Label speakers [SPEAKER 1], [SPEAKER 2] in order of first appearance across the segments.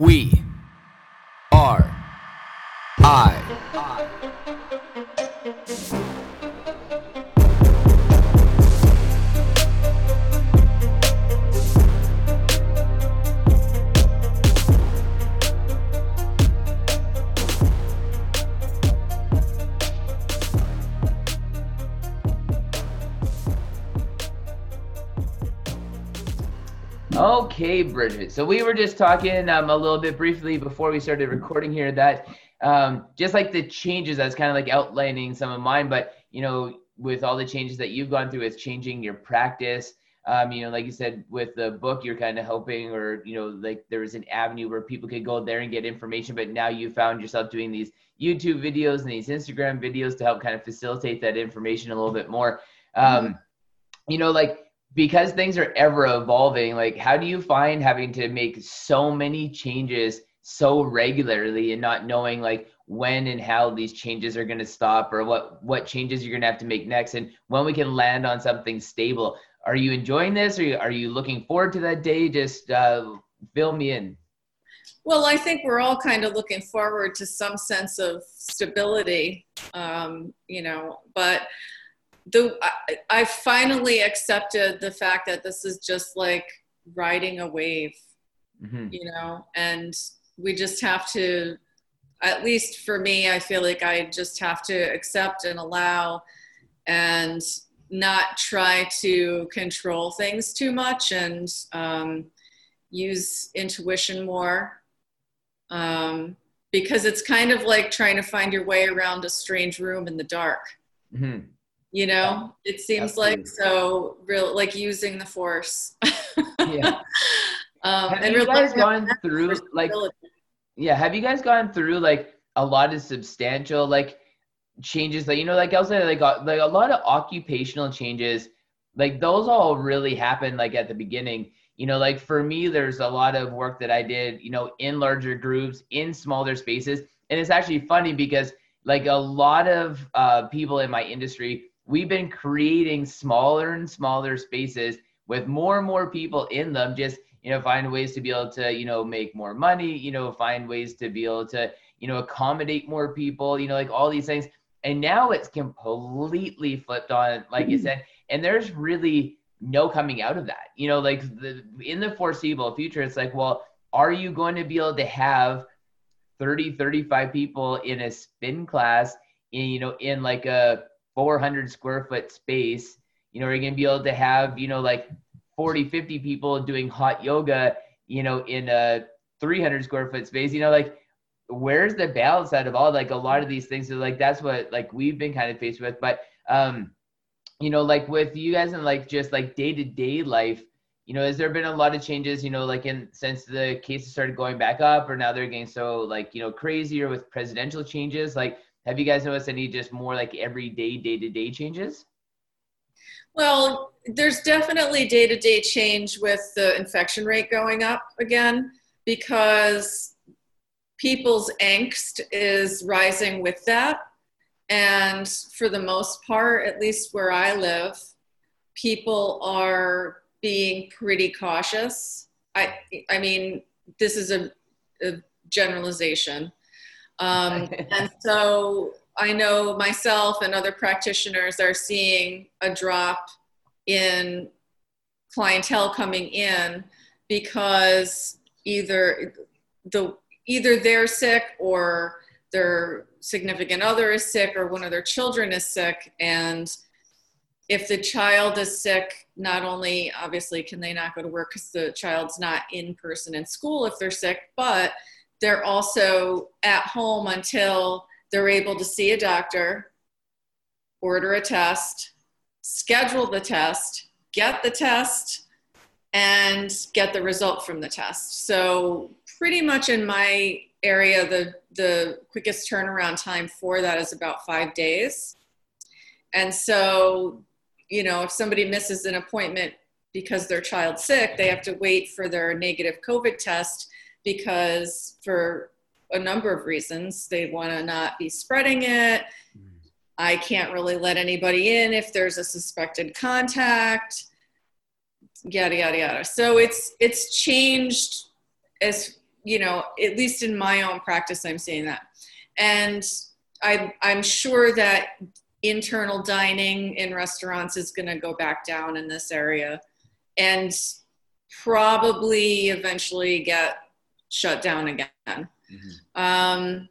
[SPEAKER 1] We are I.
[SPEAKER 2] Okay, Bridget. So we were just talking um, a little bit briefly before we started recording here that um, just like the changes, I was kind of like outlining some of mine, but you know, with all the changes that you've gone through, it's changing your practice. Um, you know, like you said, with the book, you're kind of helping, or you know, like there was an avenue where people could go there and get information, but now you found yourself doing these YouTube videos and these Instagram videos to help kind of facilitate that information a little bit more. Um, you know, like because things are ever evolving like how do you find having to make so many changes so regularly and not knowing like when and how these changes are going to stop or what what changes you're going to have to make next and when we can land on something stable? Are you enjoying this? Or are you, looking forward to that day? Just uh, fill me in.
[SPEAKER 3] Well i think we're all kind of looking forward to some sense of stability um, you know but the I, I finally accepted the fact that this is just like riding a wave mm-hmm. you know? And we just have to at least for me i feel like i just have to accept and allow and not try to control things too much and um, use intuition more um, because it's kind of like trying to find your way around a strange room in the dark. Mm-hmm you know it seems Absolutely. like so real like using the force.
[SPEAKER 2] Yeah. Um have and you guys gone through like yeah have you guys gone through like a lot of substantial like changes that you know like i was saying like uh, like a lot of occupational changes like those all really happened like at the beginning. You know like for me there's a lot of work that i did you know in larger groups in smaller spaces. And it's actually funny because like a lot of uh, people in my industry we've been creating smaller and smaller spaces with more and more people in them just you know find ways to be able to you know make more money you know find ways to be able to you know accommodate more people you know like all these things. And now it's completely flipped on like you mm-hmm. said and there's really no coming out of that. You know like the in the foreseeable future it's like well are you going to be able to have 30 35 people in a spin class in you know in like a 400 square foot space you know are you going to be able to have you know like 40 50 people doing hot yoga you know in a 300 square foot space? You know like where's the balance out of all like a lot of these things? Like that's what like we've been kind of faced with. But um you know like with you guys and like just like day-to-day life you know has there been a lot of changes you know like in since the cases started going back up or now they're getting so like you know crazier with presidential changes? Like have you guys noticed any just more like everyday, day to day changes?
[SPEAKER 3] Well, there's definitely day to day change with the infection rate going up again because people's angst is rising with that. And for the most part, at least where I live, people are being pretty cautious. I, I mean, this is a, a generalization, um, and so I know myself and other practitioners are seeing a drop in clientele coming in because either the either they're sick or their significant other is sick or one of their children is sick. And if the child is sick not only obviously can they not go to work because the child's not in person in school if they're sick but they're also at home until they're able to see a doctor, order a test, schedule the test, get the test, and get the result from the test. So, pretty much in my area, the, the quickest turnaround time for that is about five days. And so, you know, if somebody misses an appointment because their child's sick, they have to wait for their negative COVID test because for a number of reasons they want to not be spreading it. Mm-hmm. I can't really let anybody in if there's a suspected contact. Yada yada yada. So it's it's changed as you know, at least in my own practice, I'm seeing that. And I, I'm sure that internal dining in restaurants is going to go back down in this area and probably eventually get shut down again. Mm-hmm. Um,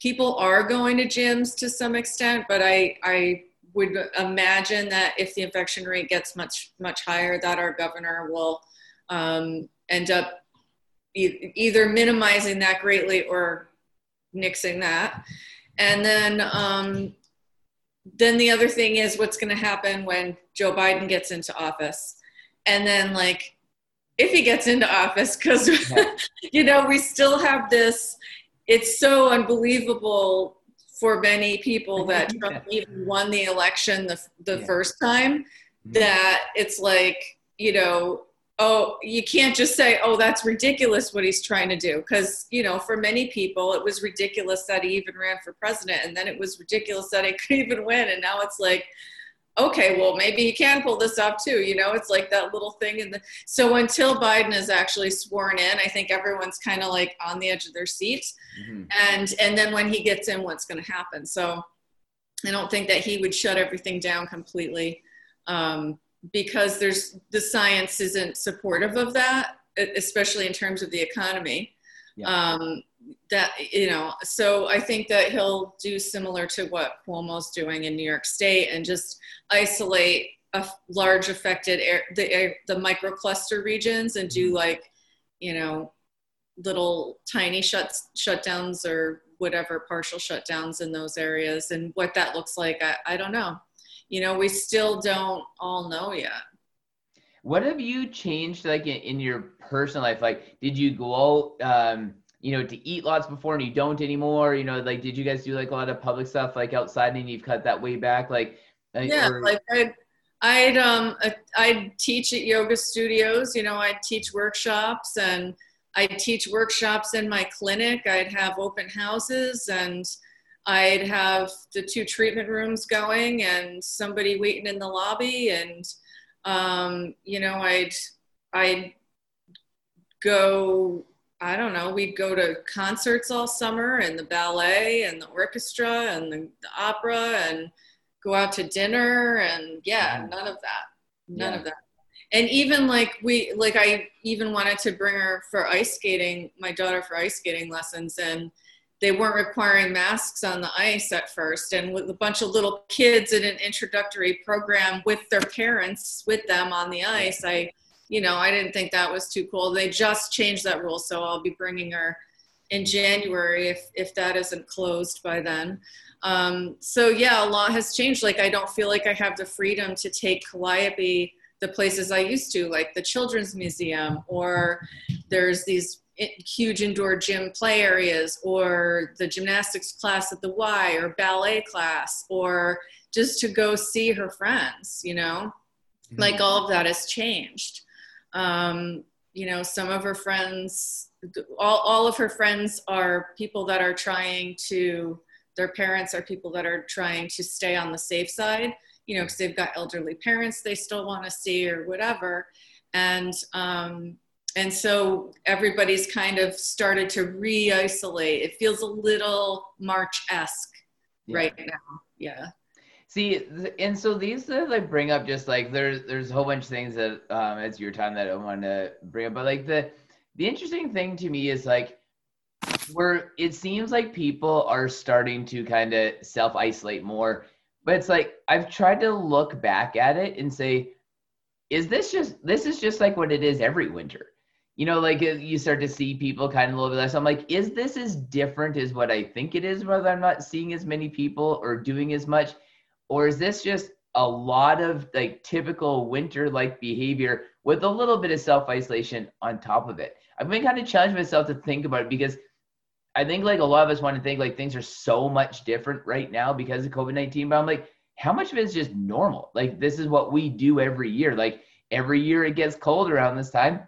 [SPEAKER 3] people are going to gyms to some extent, but I, I would imagine that if the infection rate gets much, much higher, that our governor will um, end up e- either minimizing that greatly or nixing that. And then, um, then the other thing is what's going to happen when Joe Biden gets into office. And then, like, if he gets into office, because, yeah. you know, we still have this, it's so unbelievable for many people that Trump even won the election the, the yeah. first time mm-hmm. that it's like, you know, oh, you can't just say, oh, that's ridiculous what he's trying to do. Because, you know, for many people, it was ridiculous that he even ran for president. And then it was ridiculous that he could even win. And now it's like, okay, well, maybe he can pull this off too. You know, it's like that little thing in the. So until Biden is actually sworn in, I think everyone's kind of like on the edge of their seats. Mm-hmm. And and then when he gets in, what's going to happen? So I don't think that he would shut everything down completely. Um, because there's the science isn't supportive of that, especially in terms of the economy. Yeah. Um, that you know, so I think that he'll do similar to what Cuomo's doing in New York State and just isolate a large affected air, the air, the microcluster regions and do mm-hmm. like, you know, little tiny shuts shutdowns or whatever partial shutdowns in those areas and what that looks like I, I don't know you know, we still don't all know yet.
[SPEAKER 2] What have you changed like in, in your personal life? Like, did you go out, um, you know, to eat lots before and you don't anymore? You know, like, did you guys do like a lot of public stuff like outside and you've cut that way back? Like,
[SPEAKER 3] yeah, or- like I'd, I'd, um, I'd teach at yoga studios, you know, I'd teach workshops and I'd teach workshops in my clinic. I'd have open houses and, I'd have the two treatment rooms going and somebody waiting in the lobby, and um, you know, I'd I'd go. I don't know. We'd go to concerts all summer, and the ballet, and the orchestra, and the, the opera, and go out to dinner, and yeah, mm-hmm. none of that. None yeah. of that and even like we like i even wanted to bring her for ice skating my daughter for ice skating lessons and they weren't requiring masks on the ice at first and with a bunch of little kids in an introductory program with their parents with them on the ice i you know i didn't think that was too cool they just changed that rule so i'll be bringing her in january if if that isn't closed by then um, so yeah a lot has changed like i don't feel like i have the freedom to take calliope the places i used to like the children's museum or there's these huge indoor gym play areas or the gymnastics class at the Y or ballet class or just to go see her friends, you know, mm-hmm. like all of that has changed. Um, you know, some of her friends, all, all of her friends are people that are trying to, their parents are people that are trying to stay on the safe side, you know, because they've got elderly parents they still want to see or whatever. And, um, and so everybody's kind of started to re-isolate it feels a little march-esque yeah. right now yeah
[SPEAKER 2] see and so these that I bring up just like there's there's a whole bunch of things that um it's your time that i want to bring up but like the the interesting thing to me is like where it seems like people are starting to kind of self-isolate more but it's like i've tried to look back at it and say is this just this is just like what it is every winter you know, like uh, you start to see people kind of a little bit less. I'm like, is this as different as what I think it is, whether I'm not seeing as many people or doing as much? Or is this just a lot of like typical winter like behavior with a little bit of self isolation on top of it? I've been kind of challenging myself to think about it because I think like a lot of us want to think like things are so much different right now because of COVID 19, but I'm like, how much of it is just normal? Like, this is what we do every year. Like, every year it gets cold around this time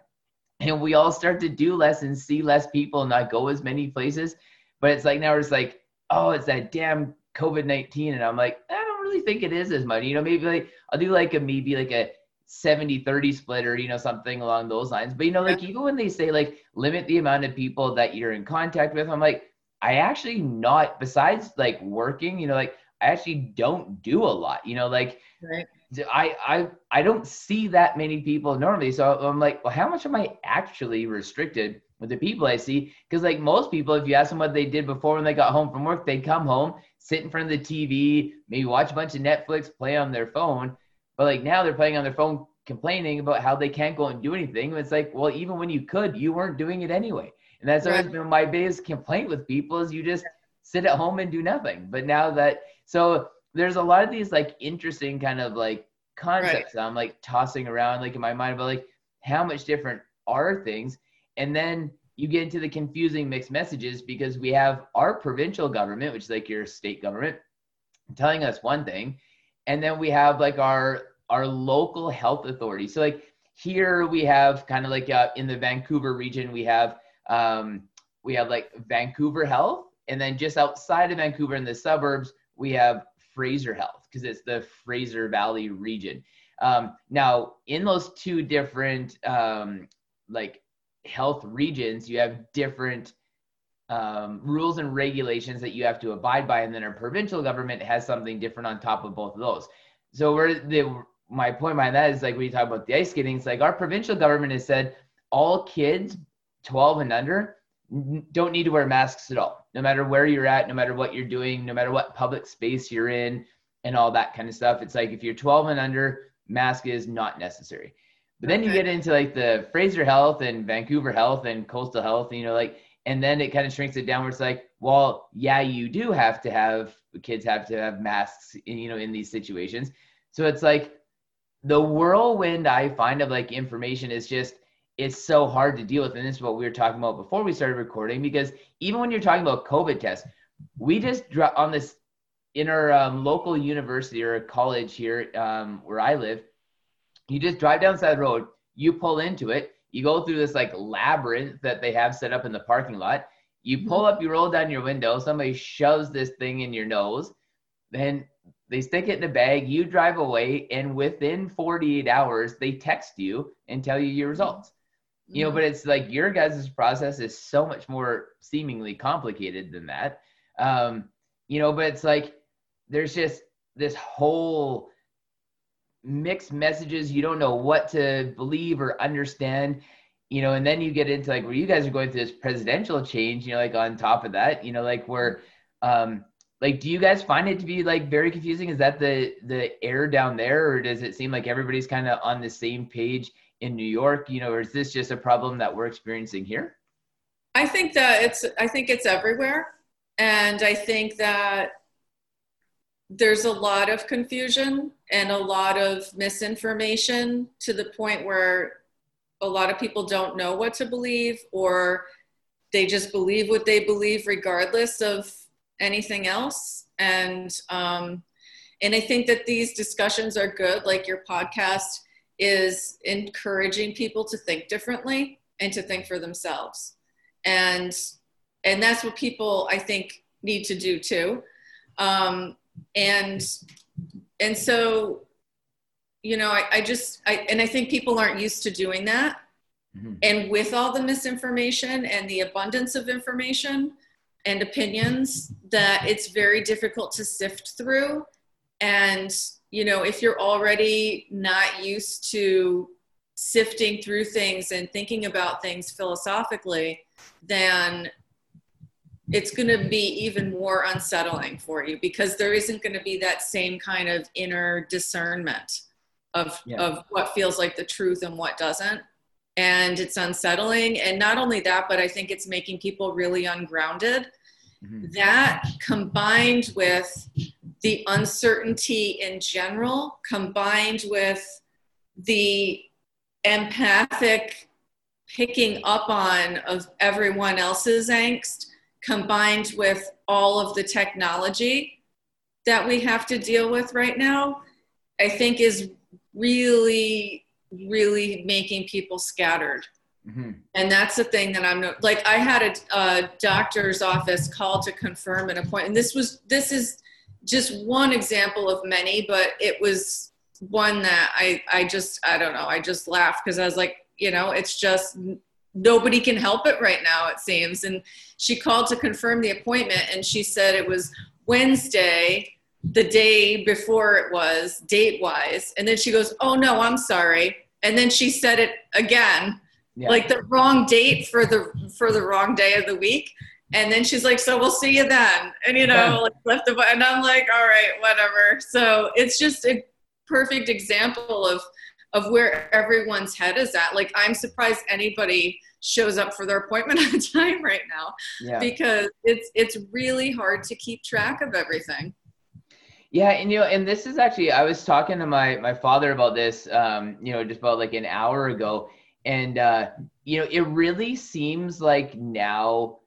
[SPEAKER 2] and we all start to do less and see less people and not go as many places. But it's like now it's like, oh, it's that damn COVID nineteen, and I'm like, really think it is as much. You know, maybe like I'll do like a maybe like a 70 30 split or you know something along those lines but you know like even when they say like limit the amount of people that you're in contact with i'm like i actually not besides like working you know like i actually don't do a lot you know like right. I, I I don't see that many people normally. So I'm like, well, how much am I actually restricted with the people I see? Because like most people, if you ask them what they did before when they got home from work, they'd come home, sit in front of the TV, maybe watch a bunch of Netflix, play on their phone. But like now they're playing on their phone, complaining about how they can't go and do anything. It's like, well, even when you could, you weren't doing it anyway. And that's always been my biggest complaint with people is you just sit at home and do nothing. But now that so there's a lot of these like interesting kind of like concepts right. I'm like tossing around like in my mind about like how much different are things. And then you get into the confusing mixed messages because we have our provincial government, which is like your state government, telling us one thing, and then we have like our our local health authority. So like here we have kind of like uh, in the Vancouver region we have um, we have like Vancouver Health, and then just outside of Vancouver in the suburbs we have Fraser Health because it's the Fraser Valley region. Um, now, in those two different um, like health regions, you have different um, rules and regulations that you have to abide by, and then our provincial government has something different on top of both of those. So, where the my point by that is like when you talk about the ice skating, it's like our provincial government has said all kids 12 and under don't need to wear masks at all, no matter where you're at, no matter what you're doing, no matter what public space you're in, and all that kind of stuff. It's like if you're 12 and under, mask is not necessary. But then okay. you get into like the Fraser Health and Vancouver Health and Coastal Health, you know, like, and then it kind of shrinks it down where it's like, well, yeah, you do have to have kids have to have masks, in, you know, in these situations. So it's like the whirlwind I find of like information is just it's so hard to deal with. And this is what we were talking about before we started recording, because even when you're talking about COVID tests, we just drop on this in our um, local university or college here um, where I live. You just drive down the side road, you pull into it, you go through this like labyrinth that they have set up in the parking lot. You pull up, you roll down your window, somebody shoves this thing in your nose, then they stick it in a bag, you drive away, and within 48 hours, they text you and tell you your results. You know but it's like your guys' process is so much more seemingly complicated than that. Um you know but it's like there's just this whole mixed messages you don't know what to believe or understand you know and then you get into like where you guys are going through this presidential change you know like on top of that you know like where um like do you guys find it to be like very confusing is that the the air down there or does it seem like everybody's kind of on the same page in New York? You know, or is this just a problem that we're experiencing here?
[SPEAKER 3] I think that it's I think it's everywhere. And I think that there's a lot of confusion and a lot of misinformation to the point where a lot of people don't know what to believe or they just believe what they believe regardless of anything else. And um, and i think that these discussions are good like your podcast is encouraging people to think differently and to think for themselves. And and that's what people i think need to do too. Um, and and so you know I, I just i and i think people aren't used to doing that mm-hmm. and with all the misinformation and the abundance of information and opinions that it's very difficult to sift through and you know, if you're already not used to sifting through things and thinking about things philosophically, then it's going to be even more unsettling for you because there isn't going to be that same kind of inner discernment of yeah. of what feels like the truth and what doesn't and it's unsettling and not only that but i think it's making people really ungrounded mm-hmm. that combined with the uncertainty in general combined with the empathic picking up on of everyone else's angst combined with all of the technology that we have to deal with right now i think is really really making people scattered mm-hmm. and that's the thing that i'm like i had a, a doctor's office call to confirm an appointment this was this is just one example of many, but it was one that I I just I don't know I just laughed because I was like you know it's just nobody can help it right now it seems. And she called to confirm the appointment and she said it was Wednesday the day before it was date wise and then she goes oh no I'm sorry. And then she said it again yeah. like the wrong date for the for the wrong day of the week. And then she's like so we'll see you then. And you know yeah. like left the and i'm like all right whatever. So it's just a perfect example of of where everyone's head is at. Like i'm surprised anybody shows up for their appointment on time right now yeah. because it's it's really hard to keep track of everything
[SPEAKER 2] yeah, and you know, and this is actually I was talking to my my father about this, um, you know, just about like an hour ago, and uh, you know, it really seems like now,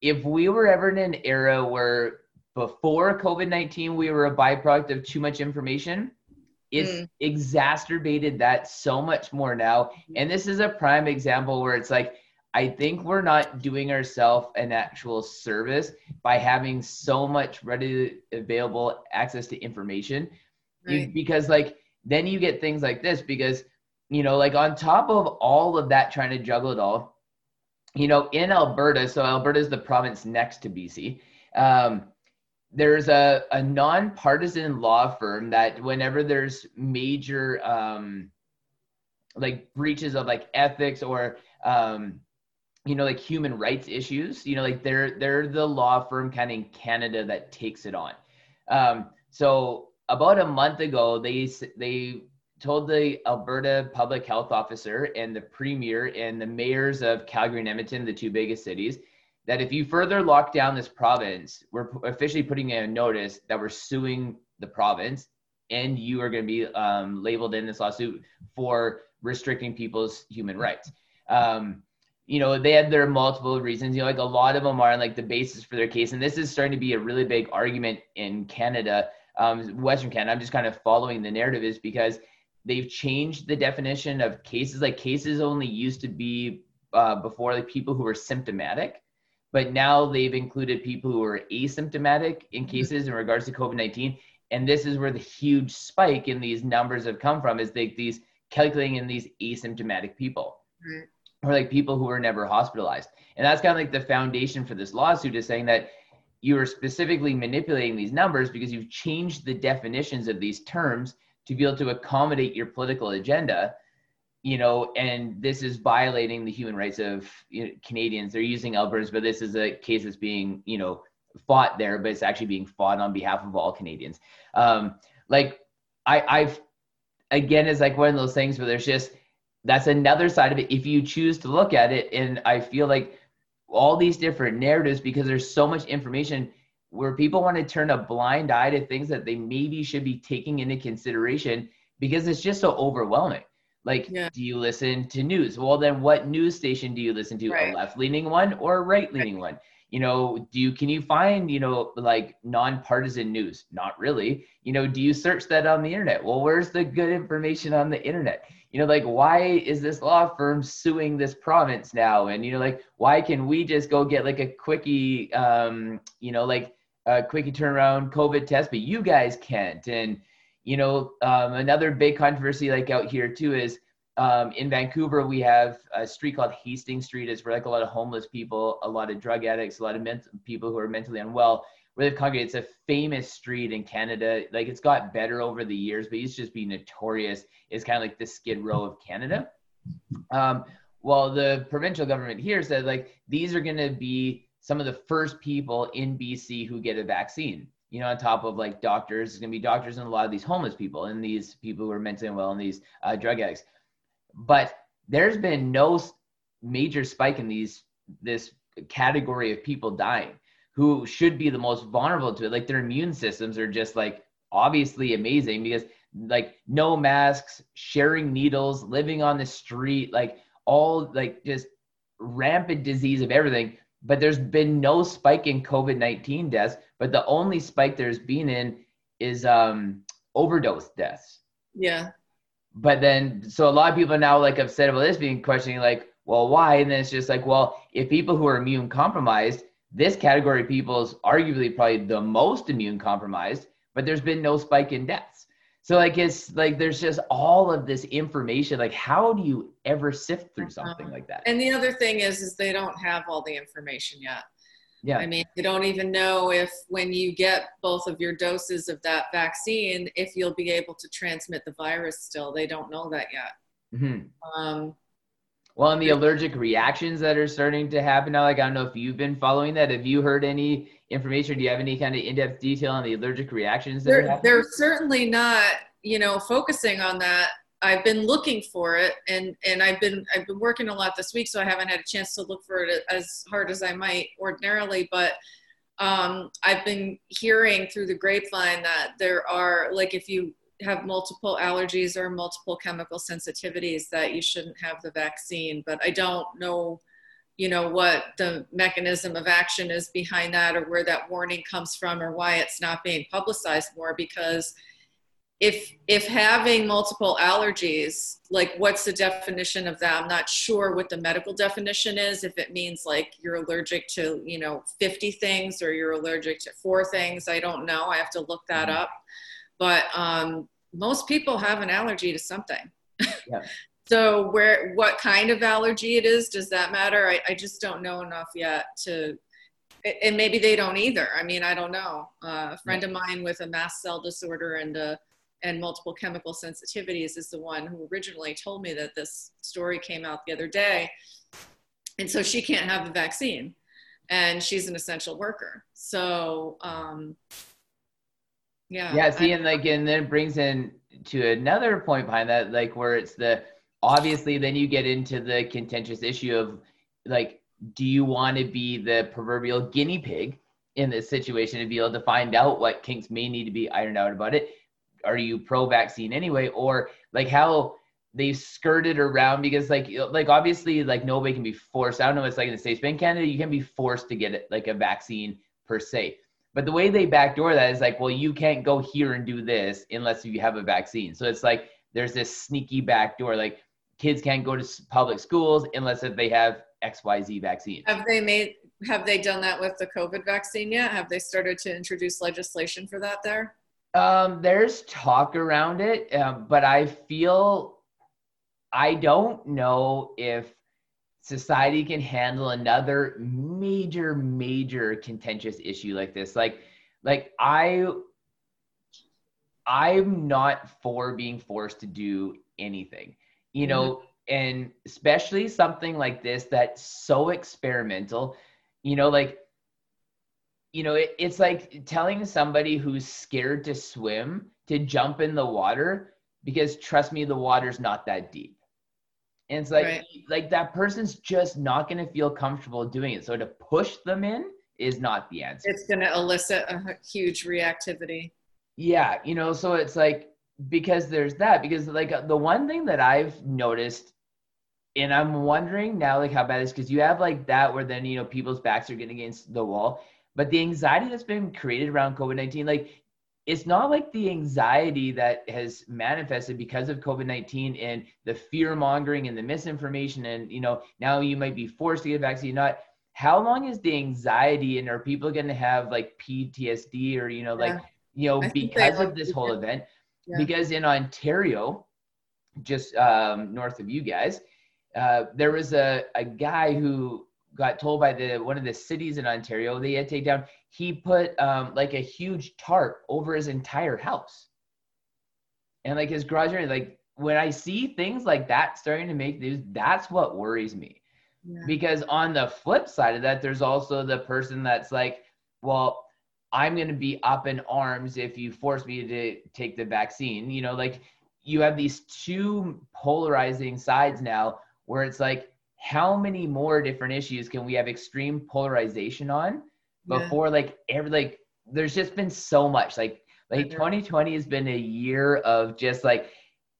[SPEAKER 2] if we were ever in an era where before COVID nineteen we were a byproduct of too much information, it's mm. exacerbated that so much more now. And this is a prime example where it's like I think we're not doing ourselves an actual service by having so much readily available access to information. Right. You, because like then you get things like this because you know like on top of all of that trying to juggle it all you know in alberta so alberta is the province next to bc um, there's a, a nonpartisan law firm that whenever there's major um, like breaches of like ethics or um, you know, like human rights issues, you know, like they're they're the law firm kind of in Canada that takes it on. Um, so about a month ago, they they told the Alberta public health officer and the premier and the mayors of Calgary and Edmonton, the two biggest cities, that if you further lock down this province, we're officially putting in a notice that we're suing the province, and you are going to be um, labeled in this lawsuit for restricting people's human rights. Um, you know, they had their multiple reasons. You know, like a lot of them are like the basis for their case, and this is starting to be a really big argument in Canada, um, Western Canada. I'm just kind of following the narrative is because they've changed the definition of cases. Like cases only used to be uh, before like people who were symptomatic, but now they've included people who are asymptomatic in mm-hmm. cases in regards to COVID 19. And this is where the huge spike in these numbers have come from is they, these calculating in these asymptomatic people. Right or like people who were never hospitalized. And that's kind of like the foundation for this lawsuit is saying that you are specifically manipulating these numbers because you've changed the definitions of these terms to be able to accommodate your political agenda you know and this is violating the human rights of you know, canadians. They're using albertans but this is a case that's being you know fought there but it's actually being fought on behalf of all canadians. Um like i i've again it's like one of those things where there's just that's another side of it. If you choose to look at it and i feel like all these different narratives because there's so much information where people want to turn a blind eye to things that they maybe should be taking into consideration because it's just so overwhelming like yeah. do you listen to news well then what news station do you listen to right. a left leaning one or a right leaning right. one you know do you can you find you know like nonpartisan news not really you know do you search that on the internet well where's the good information on the internet you know, like why is this law firm suing this province now? And you know, like why can we just go get like a quickie, um, you know, like a quickie turnaround COVID test, but you guys can't? And you know, um, another big controversy like out here too is um, in Vancouver we have a street called Hastings Street. It's where like a lot of homeless people, a lot of drug addicts, a lot of ment- people who are mentally unwell where they've congregated. It's a famous street in Canada. Like it's got better over the years, but it used to just be notorious. It's kind of like the Skid Row of Canada. Um, well, the provincial government here said like these are going to be some of the first people in BC who get a vaccine. You know, on top of like doctors, it's going to be doctors and a lot of these homeless people and these people who are mentally unwell and these uh, drug addicts. But there's been no major spike in these this category of people dying who should be the most vulnerable to it. Like their immune systems are just like obviously amazing because like no masks, sharing needles, living on the street, like all like just rampant disease of everything. But there's been no spike in COVID 19 deaths. But the only spike there's been in is um, overdose deaths.
[SPEAKER 3] Yeah.
[SPEAKER 2] But then, so a lot of people now like have said about this being questioning, like, well, why? And then it's just like, well, if people who are immune compromised, this category of people is arguably probably the most immune compromised, but there's been no spike in deaths. So like it's like there's just all of this information. Like how do you ever sift through something uh-huh. like that?
[SPEAKER 3] And the other thing is is they don't have all the information yet.
[SPEAKER 2] Yeah.
[SPEAKER 3] I mean, they don't even know if when you get both of your doses of that vaccine, if you'll be able to transmit the virus still. They don't know that yet.
[SPEAKER 2] Mm-hmm. Um, well, and the allergic reactions that are starting to happen now, like I don't know if you've been following that. Have you heard any information? Do you have any kind of in-depth detail on the allergic reactions?
[SPEAKER 3] they're, they're certainly not, you know, focusing on that I've been looking for it and and I've been I've been working a lot this week so I haven't had a chance to look for it as hard as I might ordinarily but um, I've been hearing through the grapevine that there are like if you have multiple allergies or multiple chemical sensitivities that you shouldn't have the vaccine but I don't know you know what the mechanism of action is behind that or where that warning comes from or why it's not being publicized more because if if having multiple allergies like what's the definition of that i'm not sure what the medical definition is if it means like you're allergic to you know 50 things or you're allergic to four things i don't know i have to look that mm-hmm. up but um, most people have an allergy to something yeah. so where what kind of allergy it is does that matter I, I just don't know enough yet to and maybe they don't either i mean i don't know uh, a friend of mine with a mast cell disorder and a and multiple chemical sensitivities is the one who originally told me that this story came out the other day. And so she can't have the vaccine and she's an essential worker. So, um, yeah.
[SPEAKER 2] Yeah. See, and like, and then it brings in to another point behind that, like where it's the, obviously then you get into the contentious issue of like, do you want to be the proverbial guinea pig in this situation to be able to find out what kinks may need to be ironed out about it? are you pro vaccine anyway or like how they skirted around because like like obviously like nobody can be forced i don't know it's like in the states but in canada you can be forced to get it, like a vaccine per se but the way they backdoor that is like well you can't go here and do this unless you have a vaccine. So it's like there's this sneaky backdoor like kids can't go to public schools unless if they have xyz vaccine.
[SPEAKER 3] Have they made have they done that with the covid vaccine yet? Have they started to introduce legislation for that there?
[SPEAKER 2] Um, there's talk around it, um, but I feel I don't know if society can handle another major, major contentious issue like this. Like, like I, I'm not for being forced to do anything, you know, mm-hmm. and especially something like this that's so experimental, you know, like you know, it, it's like telling somebody who's scared to swim to jump in the water because trust me, the water's not that deep. And it's like right. like that person's just not going to feel comfortable doing it. So to push them in is not the answer.
[SPEAKER 3] It's going to elicit a huge reactivity.
[SPEAKER 2] Yeah, you know, so it's like because there's that because like uh, the one thing that I've noticed and I'm wondering now like how bad it is because you have like that where then you know people's backs are getting against the wall but the anxiety that's been created around COVID 19, like it's not like the anxiety that has manifested because of COVID 19 and the fear mongering and the misinformation. And, you know, now you might be forced to get a vaccine, not how long is the anxiety and are people going to have like PTSD or, you know, like, you know, because of this whole event? Yeah. Because in Ontario, just um, north of you guys, uh, there was a, a guy who got told by the one of the cities in Ontario they had to take down. He put um, like a huge tarp over his entire house, and like his garage area. Like when I see things like that starting to make news, that's what worries me. Yeah. Because on the flip side of that, there's also the person that's like, well, I'm going to be up in arms if you force me to take the vaccine. You know, like you have these two polarizing sides now where it's like how many more different issues can we have extreme polarization on before yeah. like every like there's just been so much like like 2020 has been a year of just like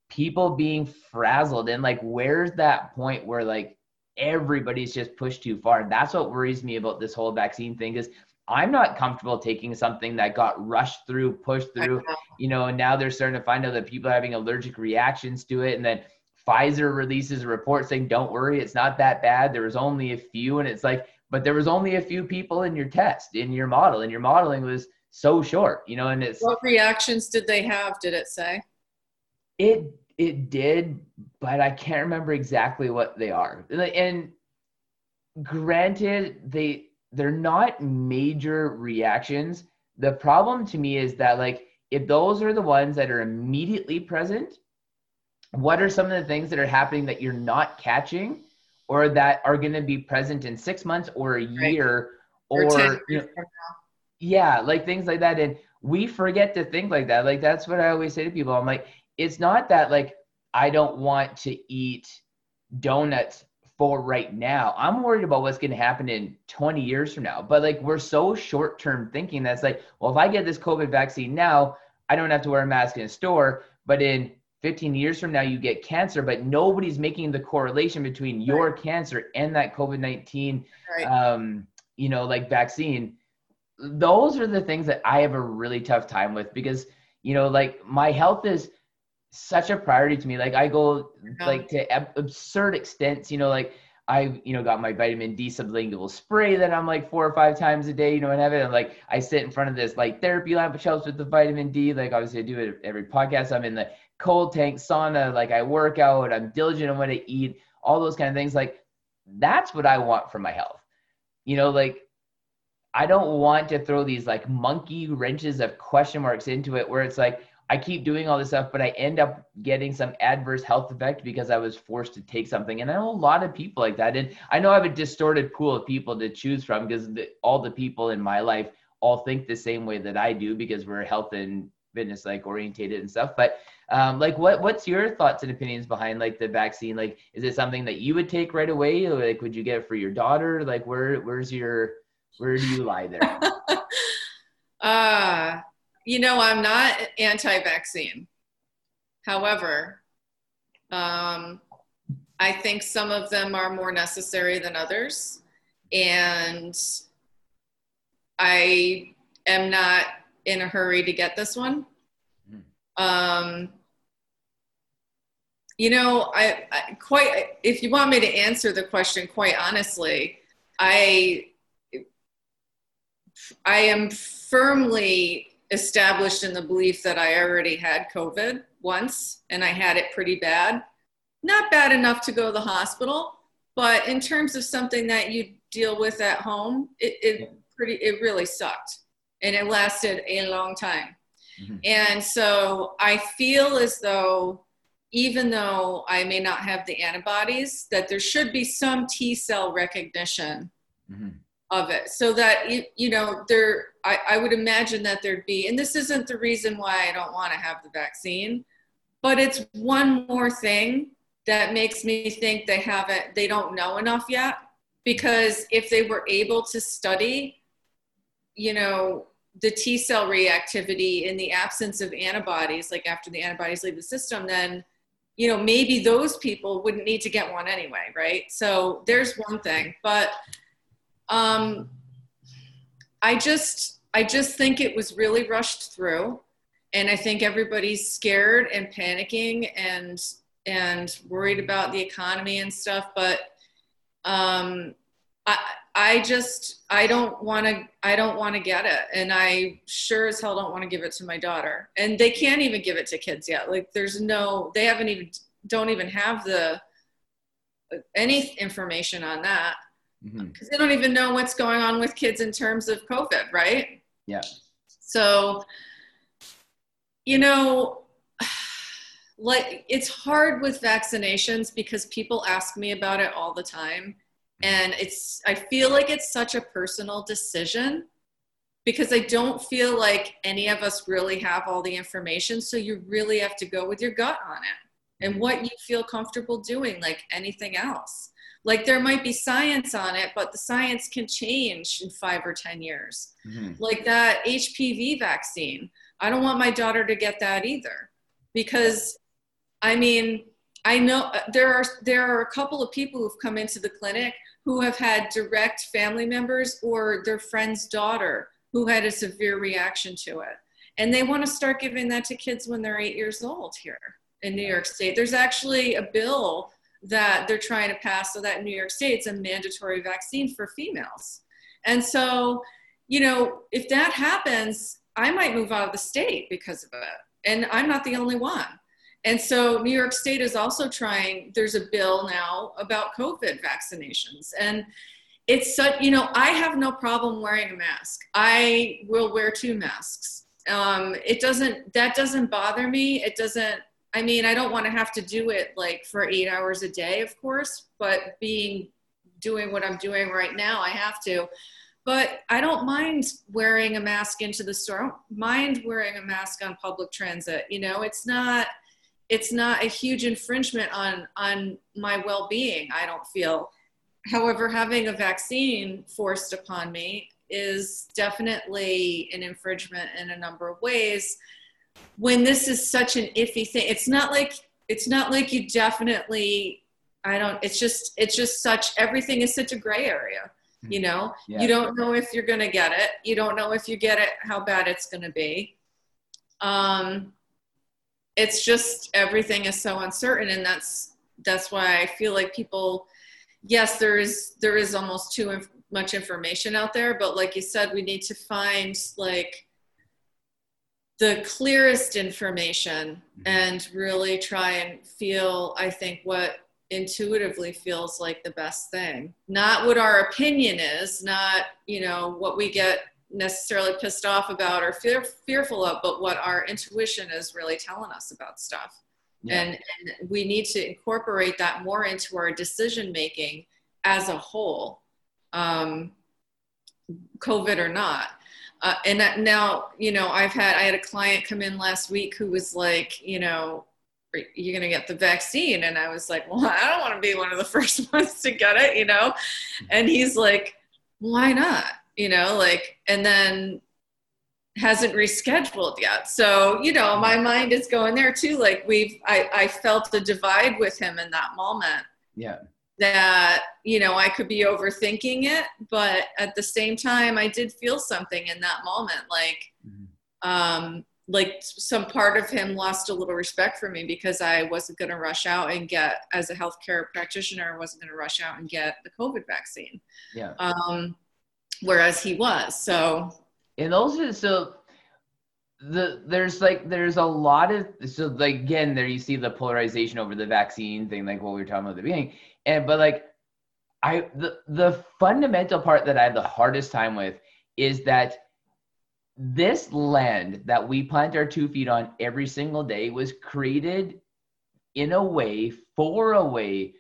[SPEAKER 2] people being frazzled and like where's that point where like everybody's just pushed too far and that's what worries me about this whole vaccine thing is i'm not comfortable taking something that got rushed through pushed through you know and now they're starting to find out that people are having allergic reactions to it and then Pfizer releases a report saying, don't worry, it's not that bad. There was only a few. And it's like, but there was only a few people in your test, in your model, and your modeling was so short, you know, and it's.
[SPEAKER 3] What reactions did they have? Did it say?
[SPEAKER 2] It it did, but I can't remember exactly what they are. And granted, they they're not major reactions. The problem to me is that like if those are the ones that are immediately present, what are some of the things that are happening that you're not catching or that are going to be present in six months or a year right. or, or you know, yeah like things like that and we forget to think like that like that's what i always say to people i'm like it's not that like I don't want to eat donuts for right now. I'm worried about what's going to happen in 20 years from now. But like we're so short term thinking that's like, well, if I get this COVID vaccine now, I don't have to wear a mask in a store. But in 15 years from now, you get cancer, but nobody's making the correlation between your right. cancer and that COVID 19, right. um, you know, like vaccine. Those are the things that I have a really tough time with because, you know, like my health is such a priority to me. Like I go yeah. like to ab- absurd extents, you know, like I, you know, got my vitamin D sublingual spray that I'm like four or five times a day, you know, and have it. And like I sit in front of this like therapy lamp which helps with the vitamin D. Like obviously I do it every podcast. I'm in the cold tank sauna, like I work out, I'm diligent on what I eat, all those kind of things. Like that's what I want for my health. You know, like I don't want to throw these like monkey wrenches of question marks into it where it's like, I keep doing all this stuff, but I end up getting some adverse health effect because I was forced to take something. And I know a lot of people like that. And I know I have a distorted pool of people to choose from because all the people in my life all think the same way that I do because we're health and fitness like orientated and stuff. But um, like, what what's your thoughts and opinions behind like the vaccine? Like, is it something that you would take right away? Or, like, would you get it for your daughter? Like, where where's your where do you lie there?
[SPEAKER 3] uh you know, I'm not anti vaccine. However, um, I think some of them are more necessary than others. And I am not in a hurry to get this one. Um, you know, I, I, quite, if you want me to answer the question quite honestly, I, I am firmly established in the belief that I already had COVID once and I had it pretty bad. Not bad enough to go to the hospital, but in terms of something that you deal with at home, it, it pretty it really sucked. And it lasted a long time. Mm-hmm. And so I feel as though even though I may not have the antibodies, that there should be some T cell recognition mm-hmm. of it. So that you, you know there I, I would imagine that there'd be and this isn't the reason why i don't want to have the vaccine but it's one more thing that makes me think they haven't they don't know enough yet. Because if they were able to study you know the t cell reactivity in the absence of antibodies like after the antibodies leave the system then you know maybe those people wouldn't need to get one anyway right so there's one thing but um, I just I just think it was really rushed through, and I think everybody's scared and panicking and and worried about the economy and stuff. But um, I I just I don't want to I don't want to get it, and I sure as hell don't want to give it to my daughter. And they can't even give it to kids yet. Like there's no they haven't even don't even have the any information on that because mm-hmm. they don't even know what's going on with kids in terms of COVID, right?
[SPEAKER 2] Yeah.
[SPEAKER 3] So, you know, like it's hard with vaccinations because people ask me about it all the time. And it's, I feel like it's such a personal decision because I don't feel like any of us really have all the information. So you really have to go with your gut on it and what you feel comfortable doing, like anything else. Like there might be science on it but the science can change in five or ten years. Mm-hmm. like that hpv vaccine. I don't want my daughter to get that either because i mean i know uh, there are there are a couple of people who've come into the clinic who have had direct family members or their friend's daughter who had a severe reaction to it and they want to start giving that to kids when they're eight years old here in new york state there's actually a bill that they're trying to pass so that in New York State it's a mandatory vaccine for females. And so, you know, if that happens, I might move out of the state because of it. And I'm not the only one. And so New York State is also trying, there's a bill now about COVID vaccinations. And it's such, you know, I have no problem wearing a mask. I will wear two masks. Um, it doesn't, that doesn't bother me. It doesn't, I mean, I don't want to have to do it like for eight hours a day, of course, but being, doing what I'm doing right now, I have to. But I don't mind wearing a mask into the store. I don't mind wearing a mask on public transit. You know, it's not, it's not a huge infringement on on my well-being i don't feel. However having a vaccine forced upon me is definitely an infringement in a number of ways. When this is such an iffy thing it's not like it's not like you definitely i don't it's just it's just such everything is such a gray area you mm-hmm. know? Yeah. you don't know if you're going to get it. You don't know if you get it how bad it's going to be. Um it's just everything is so uncertain and that's that's why i feel like people yes there is there is almost too inf- much information out there but like you said we need to find like the clearest information mm-hmm. and really try and feel i think what intuitively feels like the best thing not what our opinion is not you know what we get necessarily pissed off about or fear, fearful of, but what our intuition is really telling us about stuff. Yeah. And, and we need to incorporate that more into our decision making as a whole, um, COVID or not. Uh, and that now, you know, I've had, I had a client come in last week who was like, you know, you're going to get the vaccine. And I was like, well, I don't want to be one of the first ones to get it, you know? And he's like, why not? You know, like, and then hasn't rescheduled yet. So, you know, my mind is going there too. Like we've, I, I felt a divide with him in that moment.
[SPEAKER 2] Yeah.
[SPEAKER 3] That, you know, I could be overthinking it, but at the same time, I did feel something in that moment. Like, mm-hmm. um, like some part of him lost a little respect for me because I wasn't going to rush out and get, as a healthcare practitioner, I wasn't going to rush out and get the COVID vaccine.
[SPEAKER 2] Yeah.
[SPEAKER 3] Um, whereas he was. So
[SPEAKER 2] and also so the there's like there's a lot of so like again there you see the polarization over the vaccine thing like what we were talking about at the beginning and but like I the the fundamental part that I have the hardest time with is that this land that we plant our two feet on every single day was created in a way for a way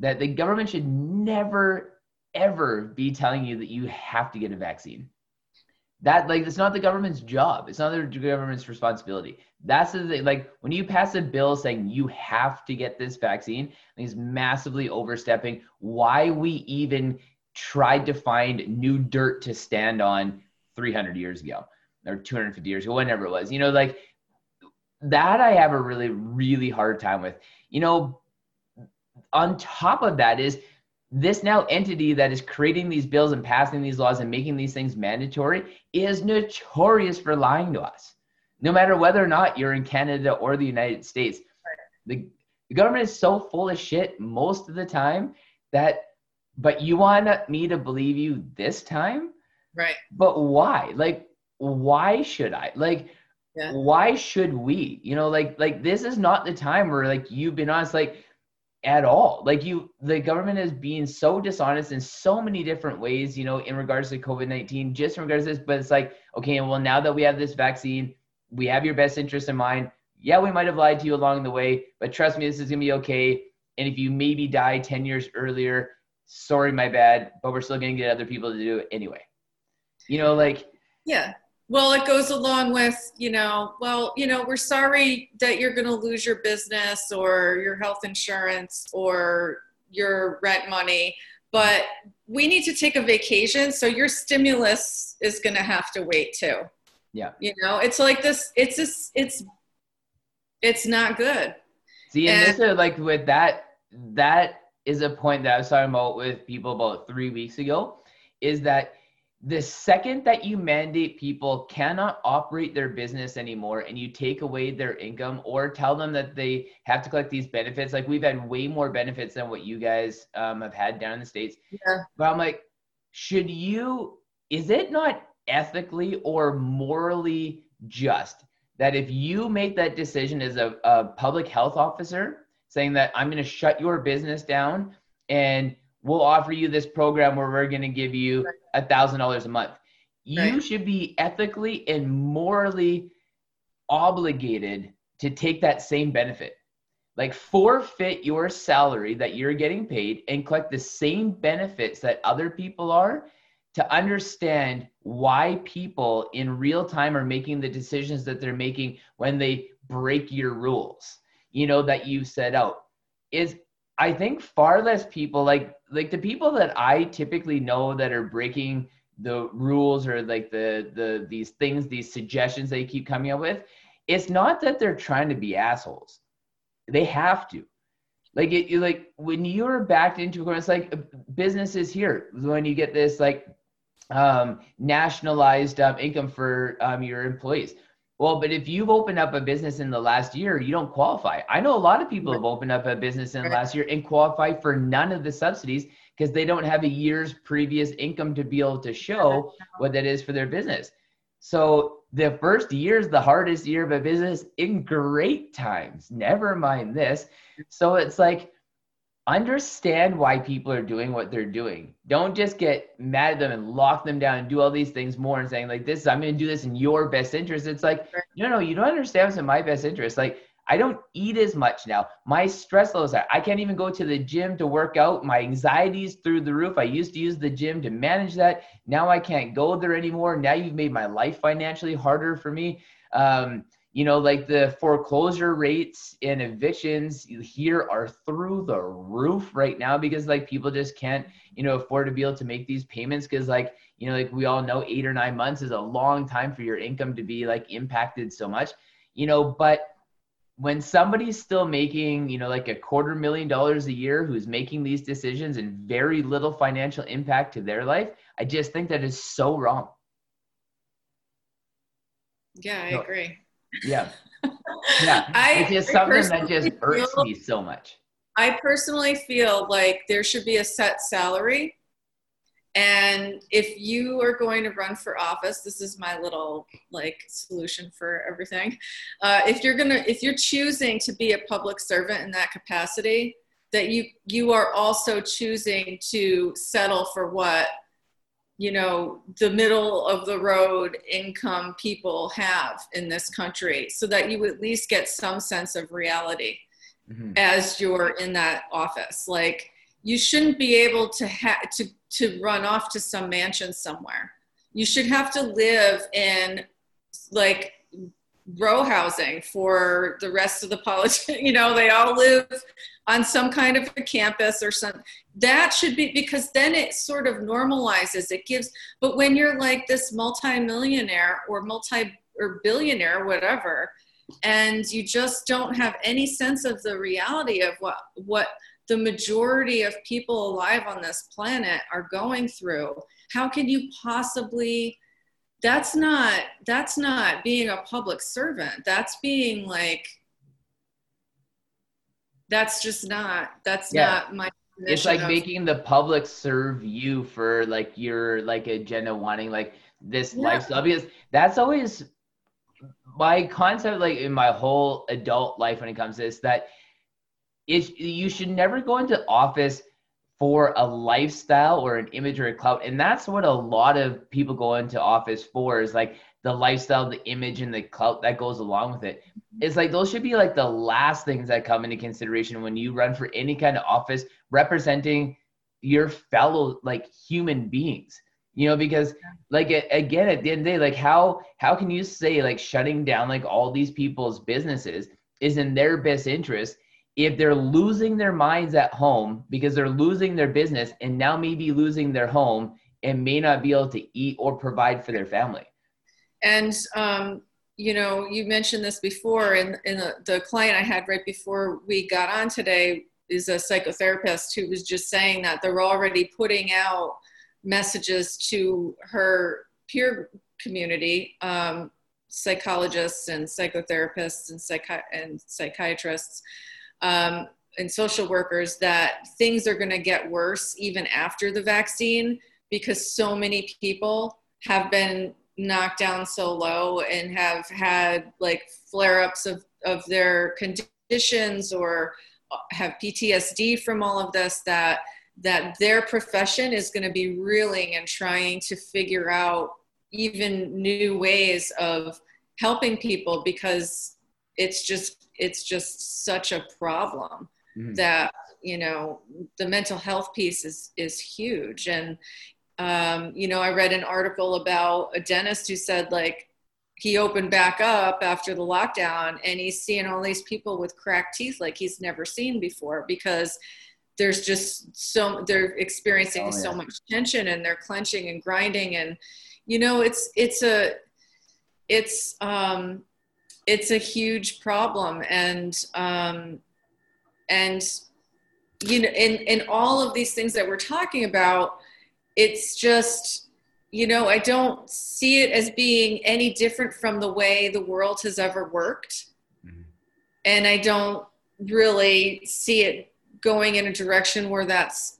[SPEAKER 2] that the government should never ever be telling you that you have to get a vaccine. That like it's not the government's job. It's not the government's responsibility. That's the thing. Like when you pass a bill saying you have to get this vaccine, it's massively overstepping why we even tried to find new dirt to stand on 300 years ago or 250 years ago, whenever it was. You know, like that I have a really, really hard time with. You know, on top of that is this now entity that is creating these bills and passing these laws and making these things mandatory is notorious for lying to us. No matter whether or not you're in canada or the united states the, the government is so full of shit most of the time that but you want me to believe you this time?
[SPEAKER 3] Right.
[SPEAKER 2] But why? Like why should i? Like yeah. why should we? You know like like this is not the time where like you've been honest like at all. Like you, the government is being so dishonest in so many different ways, you know, in regards to COVID 19, just in regards to this. But it's like, okay, well, now that we have this vaccine, we have your best interest in mind. Yeah, we might have lied to you along the way, but trust me, this is going to be okay. And if you maybe die 10 years earlier, sorry, my bad, but we're still going to get other people to do it anyway. You know, like,
[SPEAKER 3] yeah. Well, it goes along with, you know, well, you know, we're sorry that you're going to lose your business or your health insurance or your rent money, but we need to take a vacation. So your stimulus is going to have to wait too.
[SPEAKER 2] Yeah.
[SPEAKER 3] You know, it's like this, it's just, it's, it's not good.
[SPEAKER 2] See, and, and this is like with that, that is a point that I was talking about with people about three weeks ago is that the second that you mandate people cannot operate their business anymore and you take away their income or tell them that they have to collect these benefits like we've had way more benefits than what you guys um, have had down in the states
[SPEAKER 3] yeah.
[SPEAKER 2] but i'm like should you is it not ethically or morally just that if you make that decision as a, a public health officer saying that I'm going to shut your business down and we'll offer you this program where we're going to give you a thousand dollars a month. You right. should be ethically and morally obligated to take that same benefit. Like forfeit your salary that you're getting paid and collect the same benefits that other people are to understand why people in real time are making the decisions that they're making when they break your rules you know that you set out is i think far less people like like the people that i typically know that are breaking the rules or like the the these things these suggestions they keep coming up with it's not that they're trying to be assholes they have to like it like when you're backed into a corner it's like businesses here when you get this like um, nationalized um, income for um, your employees. Well, but if you've opened up a business in the last year, you don't qualify. I know a lot of people have opened up a business in the last year and qualify for none of the subsidies because they don't have a year's previous income to be able to show what that is for their business. So the first year is the hardest year of a business in great times. Never mind this. So it's like understand why people are doing what they're doing. Don't just get mad at them and lock them down and do all these things more and saying like this, I'm going to do this in your best interest. It's like, no, no, you don't understand what's in my best interest. Like I don't eat as much now. My stress levels are, I can't even go to the gym to work out. My anxiety's through the roof. I used to use the gym to manage that. Now I can't go there anymore. Now you've made my life financially harder for me. Um, you know, like the foreclosure rates and evictions here are through the roof right now because like people just can't, you know, afford to be able to make these payments because like, you know, like we all know eight or nine months is a long time for your income to be like impacted so much, you know, but when somebody's still making, you know, like a quarter million dollars a year who's making these decisions and very little financial impact to their life, I just think that is so wrong.
[SPEAKER 3] Yeah, I agree.
[SPEAKER 2] Yeah. Yeah. I, it's just something that just irks feel, me so much.
[SPEAKER 3] I personally feel like there should be a set salary. And if you are going to run for office, this is my little like solution for everything. Uh, if you're gonna, if you're choosing to be a public servant in that capacity, that you you are also choosing to settle for what you know the middle of the road income people have in this country so that you at least get some sense of reality mm-hmm. as you're in that office like you shouldn't be able to have to to run off to some mansion somewhere you should have to live in like row housing for the rest of the politicians you know they all live on some kind of a campus or some that should be because then it sort of normalizes it gives but when you're like this multi-millionaire or multi or billionaire whatever and you just don't have any sense of the reality of what what the majority of people alive on this planet are going through how can you possibly that's not that's not being a public servant that's being like that's just not that's yeah. not my
[SPEAKER 2] it's like of, making the public serve you for like your like agenda wanting like this yeah. lifestyle because that's always my concept like in my whole adult life when it comes to this that you should never go into office for a lifestyle or an image or a clout and that's what a lot of people go into office for is like the lifestyle, the image, and the clout that goes along with it. Mm-hmm. It's like those should be like the last things that come into consideration when you run for any kind of office representing your fellow like human beings. You know, because like again, at the end of the day, like how how can you say like shutting down like all these people's businesses is in their best interest if they're losing their minds at home because they're losing their business and now maybe losing their home and may not be able to eat or provide for their family.
[SPEAKER 3] And um, you know, you mentioned this before, and, and the, the client I had right before we got on today is a psychotherapist who was just saying that they're already putting out messages to her peer community, um, psychologists and psychotherapists and, psychi- and psychiatrists um, and social workers that things are going to get worse even after the vaccine because so many people have been knocked down so low and have had like flare ups of, of their conditions or have PTSD from all of this that that their profession is going to be reeling and trying to figure out even new ways of helping people because it's just it's just such a problem mm-hmm. that you know the mental health piece is is huge and um, you know i read an article about a dentist who said like he opened back up after the lockdown and he's seeing all these people with cracked teeth like he's never seen before because there's just so they're experiencing oh, yeah. so much tension and they're clenching and grinding and you know it's it's a it's um it's a huge problem. And um and you know in in all of these things that we're talking about it's just you know i don't see it as being any different from the way the world has ever worked. Mm-hmm. and i don't really see it going in a direction where that's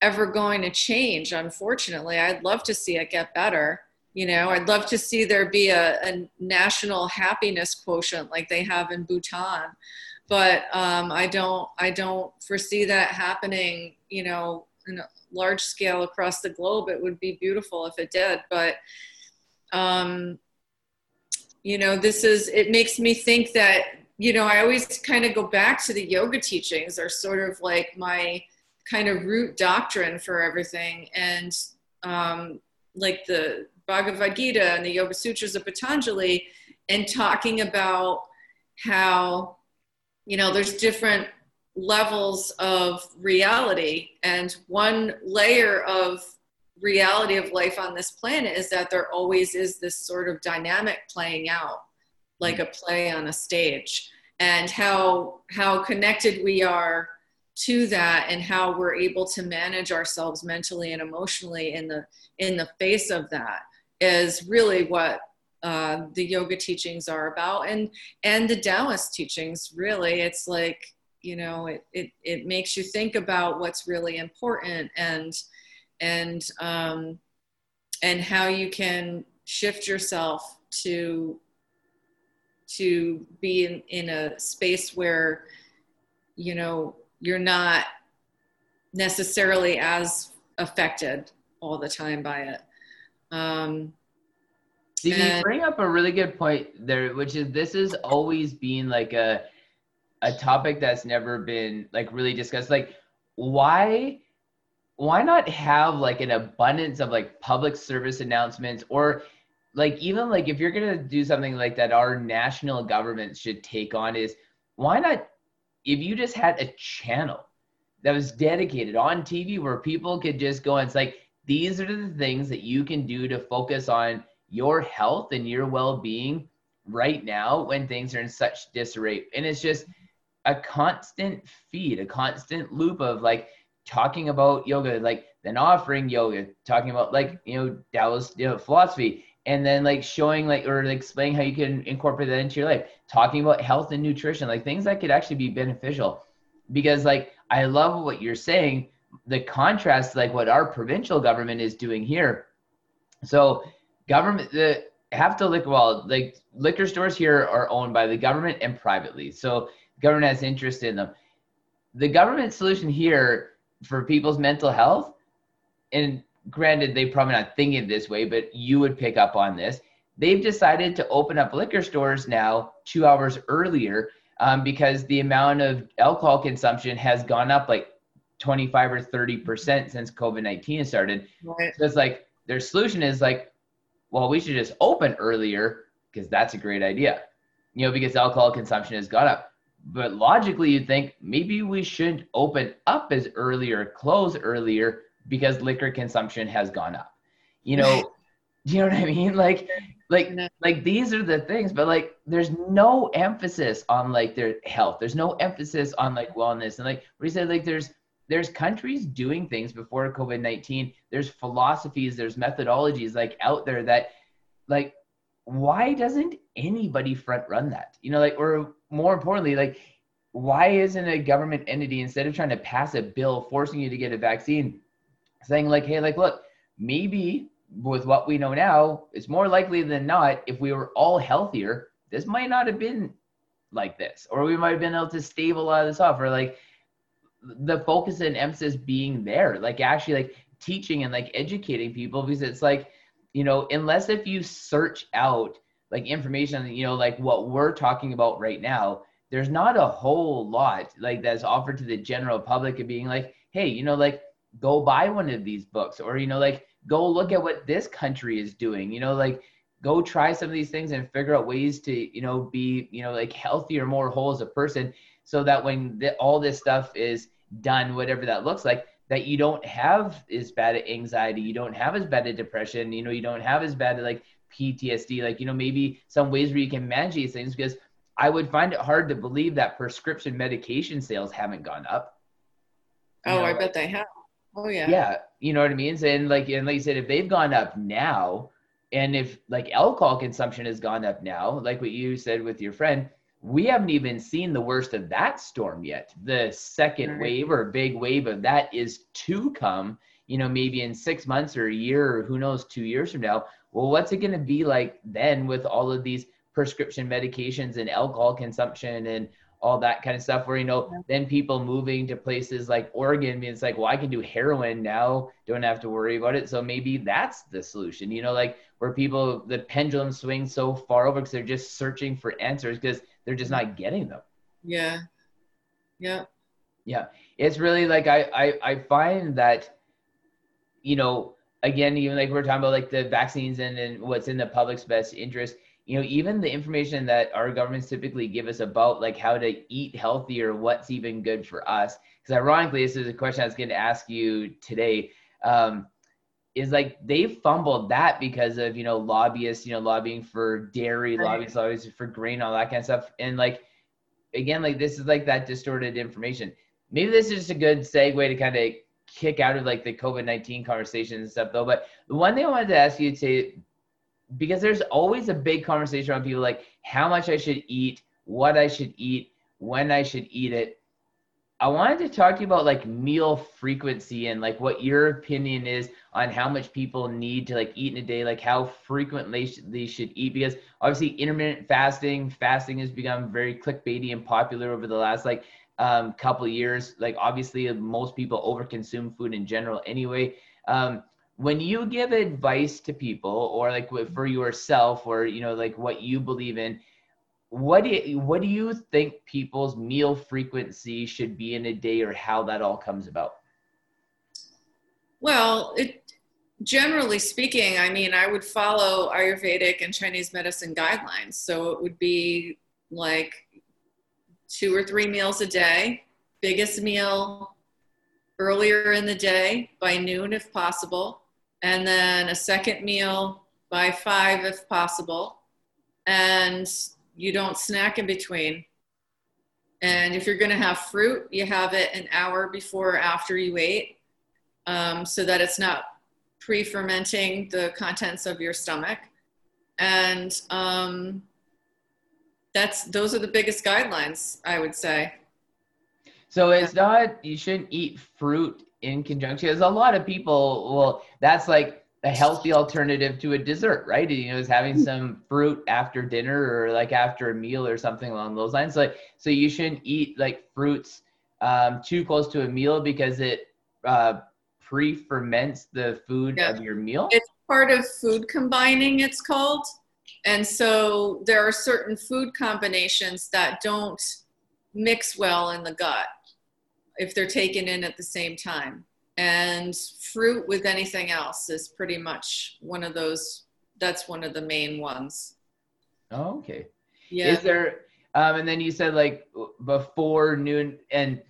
[SPEAKER 3] ever going to change unfortunately. I'd love to see it get better you know i'd love to see there be a, a national happiness quotient like they have in bhutan. But um, i don't i don't foresee that happening you know in a large scale across the globe. It would be beautiful if it did. But um, you know this is it makes me think that you know i always kind of go back to the yoga teachings are sort of like my kind of root doctrine for everything. And um, like the Bhagavad Gita and the Yoga Sutras of Patanjali and talking about how, you know, there's different levels of reality. And one layer of reality of life on this planet is that there always is this sort of dynamic playing out like a play on a stage and how how connected we are to that and how we're able to manage ourselves mentally and emotionally in the in the face of that is really what uh, the yoga teachings are about. And and the taoist teachings really it's like you know it, it it makes you think about what's really important and and um and how you can shift yourself to to be in, in a space where you know you're not necessarily as affected all the time by it um,
[SPEAKER 2] Steve, and, you bring up a really good point there, which is this has always been like a a topic that's never been like really discussed. Like, why why not have like an abundance of like public service announcements or like even like if you're gonna do something like that our national government should take on is why not if you just had a channel that was dedicated on TV where people could just go and it's like these are the things that you can do to focus on your health and your well-being right now when things are in such disarray. And it's just a constant feed a constant loop of like talking about yoga like then offering yoga talking about like you know Taoist you know, philosophy and then like showing like or explaining how you can incorporate that into your life talking about health and nutrition like things that could actually be beneficial. Because like i love what you're saying the contrast like what our provincial government is doing here. So government the have to liquor well like liquor stores here are owned by the government and privately so government has interest in them. The government solution here for people's mental health and granted they probably not thinking this way but you would pick up on this. They've decided to open up liquor stores now two hours earlier um, because the amount of alcohol consumption has gone up like 25 or 30 percent since covid-19 started. Right. so it's like their solution is like well we should just open earlier because that's a great idea. You know because alcohol consumption has gone up. But logically you'd think maybe we should open up as early or close earlier because liquor consumption has gone up. You know do you know what i mean? Like like like these are the things but like there's no emphasis on like their health. There's no emphasis on like wellness. And like we said like there's there's countries doing things before covid-19 there's philosophies there's methodologies like out there that like why doesn't anybody front run that? You know like or more importantly like why isn't a government entity instead of trying to pass a bill forcing you to get a vaccine saying like hey like look maybe with what we know now, it's more likely than not, if we were all healthier, this might not have been like this, or we might have been able to stave a lot of this off, or like the focus and emphasis being there, like actually like teaching and like educating people, because it's like, you know, unless if you search out like information, you know, like what we're talking about right now, there's not a whole lot like that's offered to the general public of being like, hey, you know, like go buy one of these books, or you know, like go look at what this country is doing, you know, like go try some of these things and figure out ways to, you know, be, you know, like healthier, more whole as a person so that when the, all this stuff is done, whatever that looks like, that you don't have as bad anxiety, you don't have as bad a depression, you know, you don't have as bad like PTSD, like, you know, maybe some ways where you can manage these things because I would find it hard to believe that prescription medication sales haven't gone up.
[SPEAKER 3] Oh, know, I bet they have. Oh yeah.
[SPEAKER 2] Yeah, you know what I mean. And like, and like you said, if they've gone up now, and if like alcohol consumption has gone up now, like what you said with your friend, we haven't even seen the worst of that storm yet. The second right. wave or big wave of that is to come. You know, maybe in six months or a year, or who knows, two years from now. Well, what's it going to be like then with all of these prescription medications and alcohol consumption and all that kind of stuff where you know yeah. then people moving to places like oregon means like well i can do heroin now don't have to worry about it so maybe that's the solution you know like where people the pendulum swings so far over because they're just searching for answers because they're just not getting them.
[SPEAKER 3] Yeah. Yeah.
[SPEAKER 2] Yeah. It's really like i i, I find that you know again even like we're talking about like the vaccines and, and what's in the public's best interest you know even the information that our governments typically give us about like how to eat healthier what's even good for us. Because ironically this is a question i was going to ask you today. Um, is like they fumbled that because of you know lobbyists you know lobbying for dairy right. lobbyists lobbyists for grain all that kind of stuff and like again like this is like that distorted information maybe this is just a good segue to kind of kick out of like the covid-19 conversation and stuff though but the one thing i wanted to ask you to because there's always a big conversation around people like how much I should eat, what I should eat, when I should eat it. I wanted to talk to you about like meal frequency and like what your opinion is on how much people need to like eat in a day, like how frequently they should eat. Because obviously, intermittent fasting, fasting has become very clickbaity and popular over the last like um, couple years. Like obviously, most people overconsume food in general anyway. Um, when you give advice to people or like for yourself or you know like what you believe in what do you, what do you think people's meal frequency should be in a day or how that all comes about
[SPEAKER 3] well it generally speaking i mean i would follow ayurvedic and chinese medicine guidelines so it would be like two or three meals a day biggest meal earlier in the day by noon if possible and then a second meal by five if possible. And you don't snack in between. And if you're going to have fruit, you have it an hour before or after you ate um, so that it's not pre fermenting the contents of your stomach. And um, that's those are the biggest guidelines, I would say.
[SPEAKER 2] So it's not you shouldn't eat fruit in conjunction because a lot of people well that's like a healthy alternative to a dessert right you know is having mm. some fruit after dinner or like after a meal or something along those lines like so you shouldn't eat like fruits um, too close to a meal because it uh, pre-ferments the food yeah. of your meal
[SPEAKER 3] it's part of food combining it's called and so there are certain food combinations that don't mix well in the gut if they're taken in at the same time. And fruit with anything else is pretty much one of those, that's one of the main ones.
[SPEAKER 2] Oh, okay. Yeah. Is there, um, and then you said like before noon, and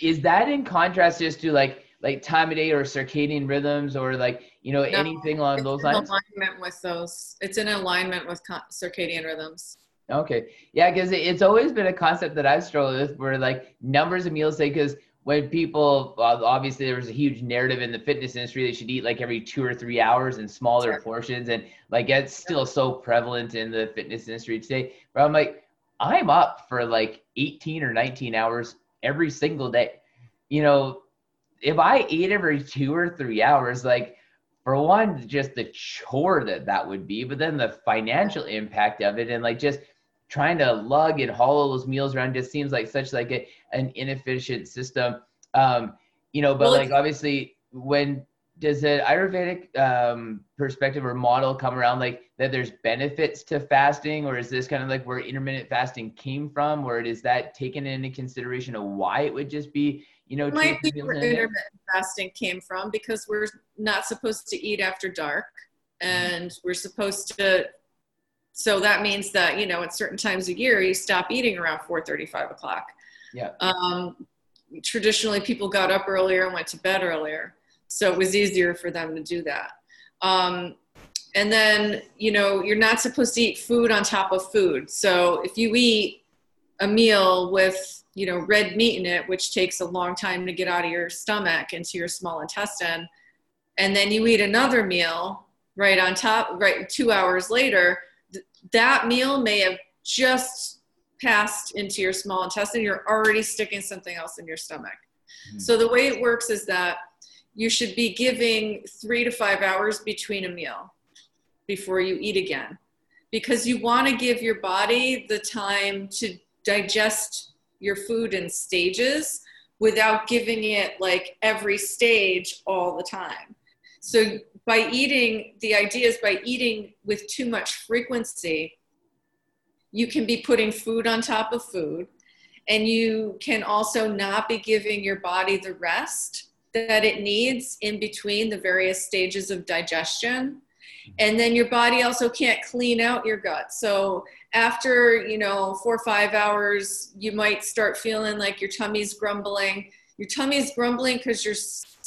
[SPEAKER 2] is that in contrast just to like, like time of day or circadian rhythms or like you know no, anything along those lines
[SPEAKER 3] alignment with those it's in alignment with circadian rhythms
[SPEAKER 2] Okay. Yeah, because it's always been a concept that I've struggled with where like numbers of meals say because when people obviously there was a huge narrative in the fitness industry they should eat like every two or three hours in smaller sure. portions and like it's still so prevalent in the fitness industry today but i'm like i'm up for like 18 or 19 hours every single day you know if i ate every two or three hours like for one, just the chore that that would be, but then the financial impact of it, and like just trying to lug and haul those meals around just seems like such like a, an inefficient system. Um, you know, but well, like obviously when does the Ayurvedic um, perspective or model come around like that there's benefits to fasting, or is this kind of like where intermittent fasting came from, or is that taken into consideration of why it would just be, you know,
[SPEAKER 3] might be where intermittent fasting came from because we're not supposed to eat after dark, mm-hmm. and mm-hmm. we're supposed to. So that means that you know at certain times of year you stop eating around 4 35 o'clock.
[SPEAKER 2] Yeah.
[SPEAKER 3] Um, traditionally, people got up earlier and went to bed earlier so it was easier for them to do that. Um, and then, you know, you're not supposed to eat food on top of food. So if you eat a meal with, you know, red meat in it, which takes a long time to get out of your stomach into your small intestine, and then you eat another meal right on top, right two hours later, th- that meal may have just passed into your small intestine. You're already sticking something else in your stomach. Mm-hmm. So the way it works is that you should be giving three to five hours between a meal before you eat again because you want to give your body the time to digest your food in stages without giving it like every stage all the time. So by eating, the idea is by eating with too much frequency, you can be putting food on top of food and you can also not be giving your body the rest that it needs in between the various stages of digestion. Mm-hmm. And then your body also can't clean out your gut. So after you know four or five hours you might start feeling like your tummy's grumbling. Your tummy's grumbling because your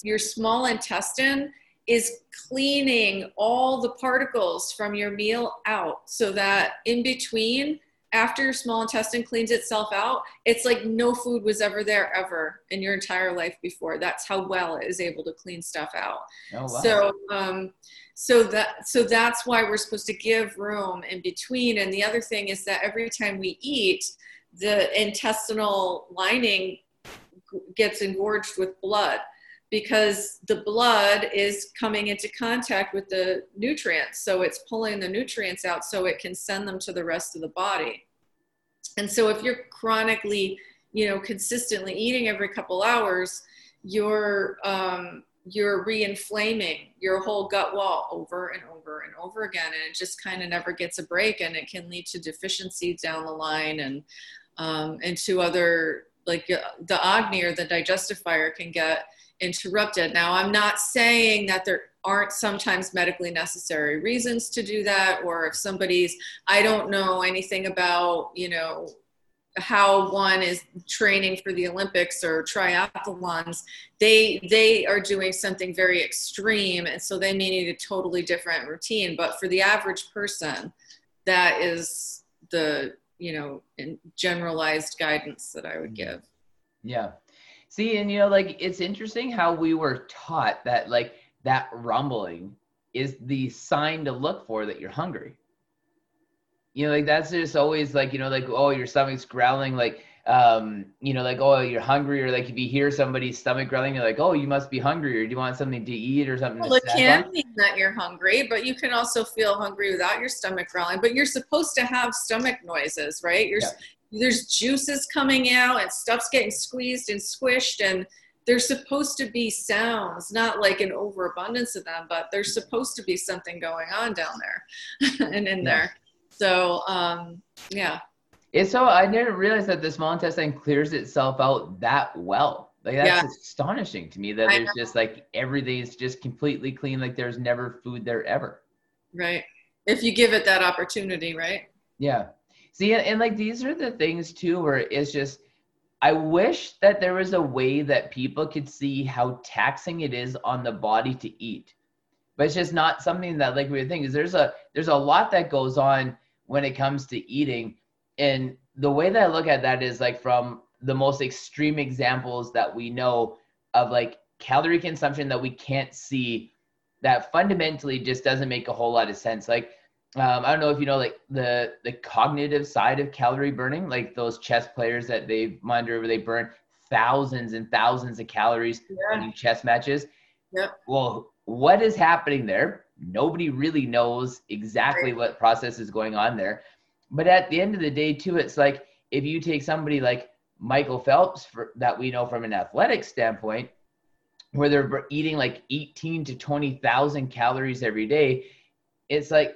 [SPEAKER 3] your small intestine is cleaning all the particles from your meal out so that in between after your small intestine cleans itself out, it's like no food was ever there ever in your entire life before. That's how well it is able to clean stuff out. Oh, wow. So, um, so that so that's why we're supposed to give room in between. And the other thing is that every time we eat, the intestinal lining gets engorged with blood because the blood is coming into contact with the nutrients. So it's pulling the nutrients out so it can send them to the rest of the body. And so if you're chronically, you know, consistently eating every couple hours, you're um, you're re-inflaming your whole gut wall over and over and over again, and it just kind of never gets a break, and it can lead to deficiencies down the line, and um, and to other like uh, the agni or the digestive fire can get interrupted. Now, I'm not saying that there aren't sometimes medically necessary reasons to do that, or if somebody's, I don't know anything about, you know, how one is training for the Olympics or triathlons, they they are doing something very extreme, and so they may need a totally different routine. But for the average person, that is the you know generalized guidance that I would mm-hmm. give.
[SPEAKER 2] Yeah, See, and you know, like it's interesting how we were taught that like that rumbling is the sign to look for that you're hungry. You know, like that's just always like, you know, like, oh, your stomach's growling, like um, you know, like, oh, you're hungry, or like if you hear somebody's stomach growling, you're like, oh, you must be hungry, or do you want something to eat or something?
[SPEAKER 3] Well, it can on? mean that you're hungry, but you can also feel hungry without your stomach growling. But you're supposed to have stomach noises, right? You're yeah there's juices coming out and stuff's getting squeezed and squished and there's supposed to be sounds not like an overabundance of them but there's supposed to be something going on down there and in yeah. there. So um yeah.
[SPEAKER 2] It's so i didn't realize that the small intestine clears itself out that well. Like that's yeah. astonishing to me that I there's know. just like everything is just completely clean like there's never food there ever.
[SPEAKER 3] Right. If you give it that opportunity right?
[SPEAKER 2] Yeah See, and, and like these are the things too, where it's just, I wish that there was a way that people could see how taxing it is on the body to eat. But it's just not something that like we think is there's a there's a lot that goes on when it comes to eating. And the way that I look at that is like from the most extreme examples that we know of like calorie consumption that we can't see that fundamentally just doesn't make a whole lot of sense. Like um, I don't know if you know like the the cognitive side of calorie burning, like those chess players that they monitor where they burn thousands and thousands of calories yeah. in chess matches.
[SPEAKER 3] Yeah.
[SPEAKER 2] Well, what is happening there? Nobody really knows exactly what process is going on there. But at the end of the day, too, it's like if you take somebody like Michael Phelps for, that we know from an athletic standpoint, where they're eating like 18 to 20,000 calories every day, it's like,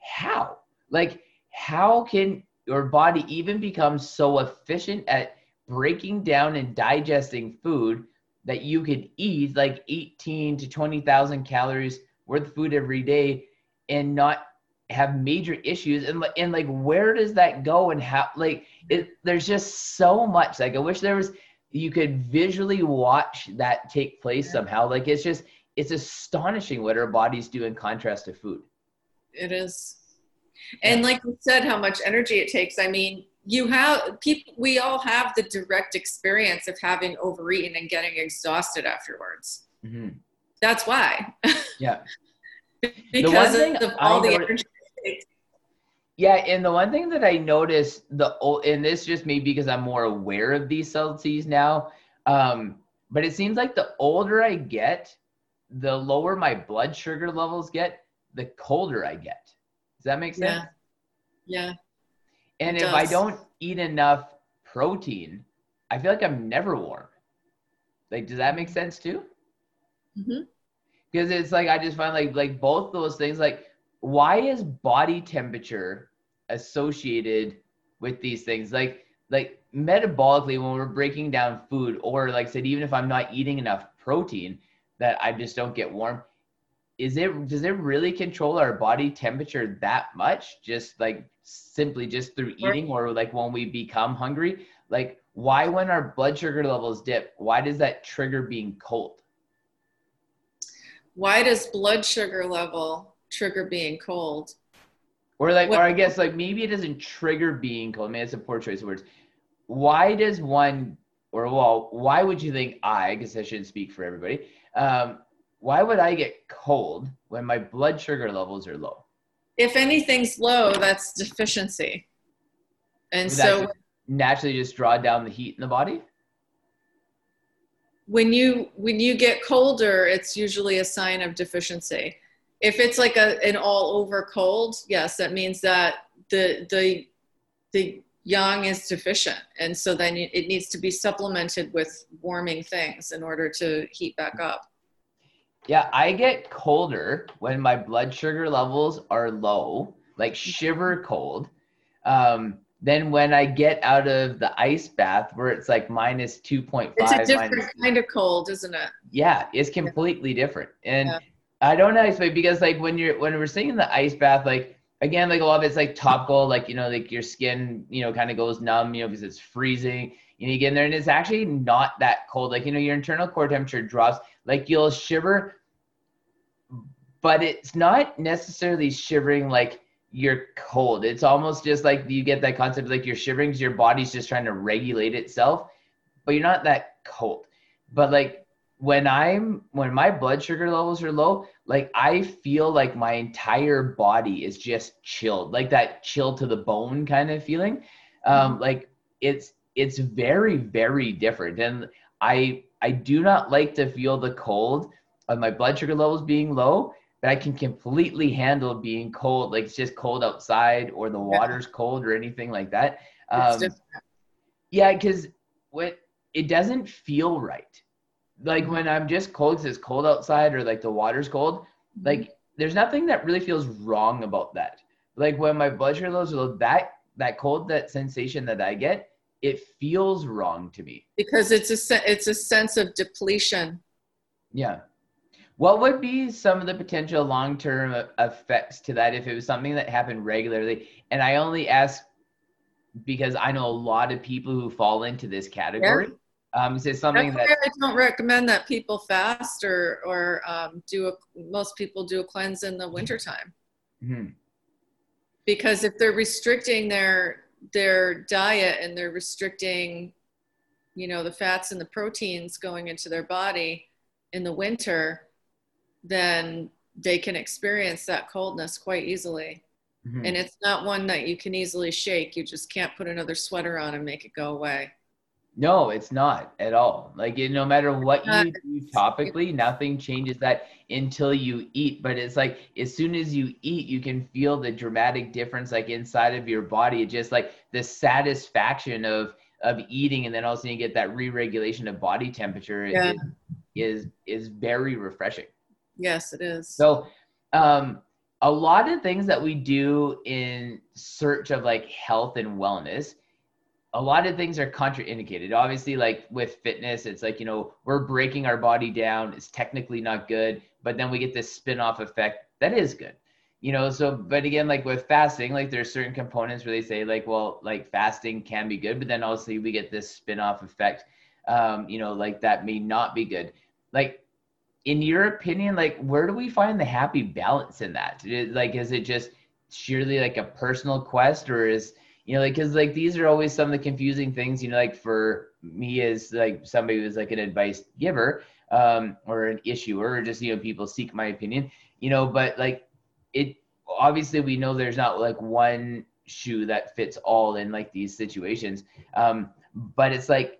[SPEAKER 2] how? Like, how can your body even become so efficient at breaking down and digesting food that you could eat like 18 to 20,000 calories worth of food every day and not have major issues? And and like where does that go and how like it there's just so much. Like i wish there was you could visually watch that take place somehow. Like it's just it's astonishing what our bodies do in contrast to food
[SPEAKER 3] it is. And like you said how much energy it takes. I mean you have people we all have the direct experience of having overeaten and getting exhausted afterwards. Mm-hmm. that's why.
[SPEAKER 2] Yeah.
[SPEAKER 3] Because of all the energy
[SPEAKER 2] yeah, and the one thing that I noticed the and this just maybe because I'm more aware of these subtleties now, um, but it seems like the older I get, the lower my blood sugar levels get, the colder I get. Does that make sense?
[SPEAKER 3] Yeah. yeah.
[SPEAKER 2] And if does. I don't eat enough protein, I feel like I'm never warm. Like, does that make sense too? Mm-hmm. Because it's like I just find like like both those things like why is body temperature associated with these things like like metabolically when we're breaking down food or like I said even if i'm not eating enough protein that i just don't get warm is it does it really control our body temperature that much just like simply just through eating or like when we become hungry like why when our blood sugar levels dip why does that trigger being cold
[SPEAKER 3] why does blood sugar level trigger being cold.
[SPEAKER 2] Or like, what, or I guess like maybe it doesn't trigger being cold. I mean, it's a poor choice of words. Why does one, or well, why would you think I? Because I shouldn't speak for everybody. Um, why would I get cold when my blood sugar levels are low?
[SPEAKER 3] If anything's low, that's deficiency. And would so
[SPEAKER 2] naturally just draw down the heat in the body.
[SPEAKER 3] When you when you get colder, it's usually a sign of deficiency if it's like a an all over cold, yes, that means that the the the yang is deficient, and so then it needs to be supplemented with warming things in order to heat back up.
[SPEAKER 2] Yeah, I get colder when my blood sugar levels are low, like shiver cold. Um, then when I get out of the ice bath where it's like minus 2.5.
[SPEAKER 3] It's a different kind of cold, isn't it?
[SPEAKER 2] Yeah, it's completely different. And yeah. I don't know explain because like when you're when we're sitting in the ice bath, like again, like a lot of it's like topical, like you know, like your skin, you know, kind of goes numb, you know, because it's freezing. Know, you get in there and it's actually not that cold. Like, you know, your internal core temperature drops, like you'll shiver, but it's not necessarily shivering like you're cold. It's almost just like you get that concept like you're shivering because your body's just trying to regulate itself, but you're not that cold. But like when I'm when my blood sugar levels are low, like I feel like my entire body is just chilled, like that chill to the bone kind of feeling. Um, mm-hmm. like it's it's very very different, and I I do not like to feel the cold of my blood sugar levels being low, I can completely handle being cold, like it's just cold outside or the water's cold or anything like that. Um, yeah, because what it doesn't feel right like when I'm just cold because it's cold outside or like the water's cold, mm-hmm. like there's nothing that really feels wrong about that. Like when my blood sugar levels are that that cold, that sensation that I get, it feels wrong to me
[SPEAKER 3] because it's a it's a sense of depletion.
[SPEAKER 2] Yeah. What would be some of the potential long term effects to that if it was something that happened regularly? And I only ask because I know a lot of people who fall into this category. Yeah. Um, is it something That's that
[SPEAKER 3] I don't recommend that people fast or or um, do a most people do a cleanse in the wintertime. Mm-hmm. Because if they're restricting their their diet and they're restricting, you know, the fats and the proteins going into their body in the winter, then they can experience that coldness quite easily. Mm-hmm. And it's not one that you can easily shake. You just can't put another sweater on and make it go away.
[SPEAKER 2] No, it's not at all. Like no matter what you do topically, nothing changes that until you eat. But it's like as soon as you eat, you can feel the dramatic difference like inside of your body. It's just like the satisfaction of of eating and then also you get that re-regulation of body temperature yeah. is, is is very refreshing.
[SPEAKER 3] Yes, it is.
[SPEAKER 2] So um a lot of things that we do in search of like health and wellness a lot of things are contraindicated. Obviously, like with fitness, it's like, you know, we're breaking our body down. It's technically not good, but then we get this spin off effect that is good. You know, so, but again, like with fasting, like there's certain components where they say, like, well, like fasting can be good, but then also we get this spin off effect, um, you know, like that may not be good. Like, in your opinion, like, where do we find the happy balance in that? Like, is it just sheerly like a personal quest or is, you know like because like these are always some of the confusing things you know like for me as like somebody who's like an advice giver um or an issuer or just you know people seek my opinion you know but like it obviously we know there's not like one shoe that fits all in like these situations um but it's like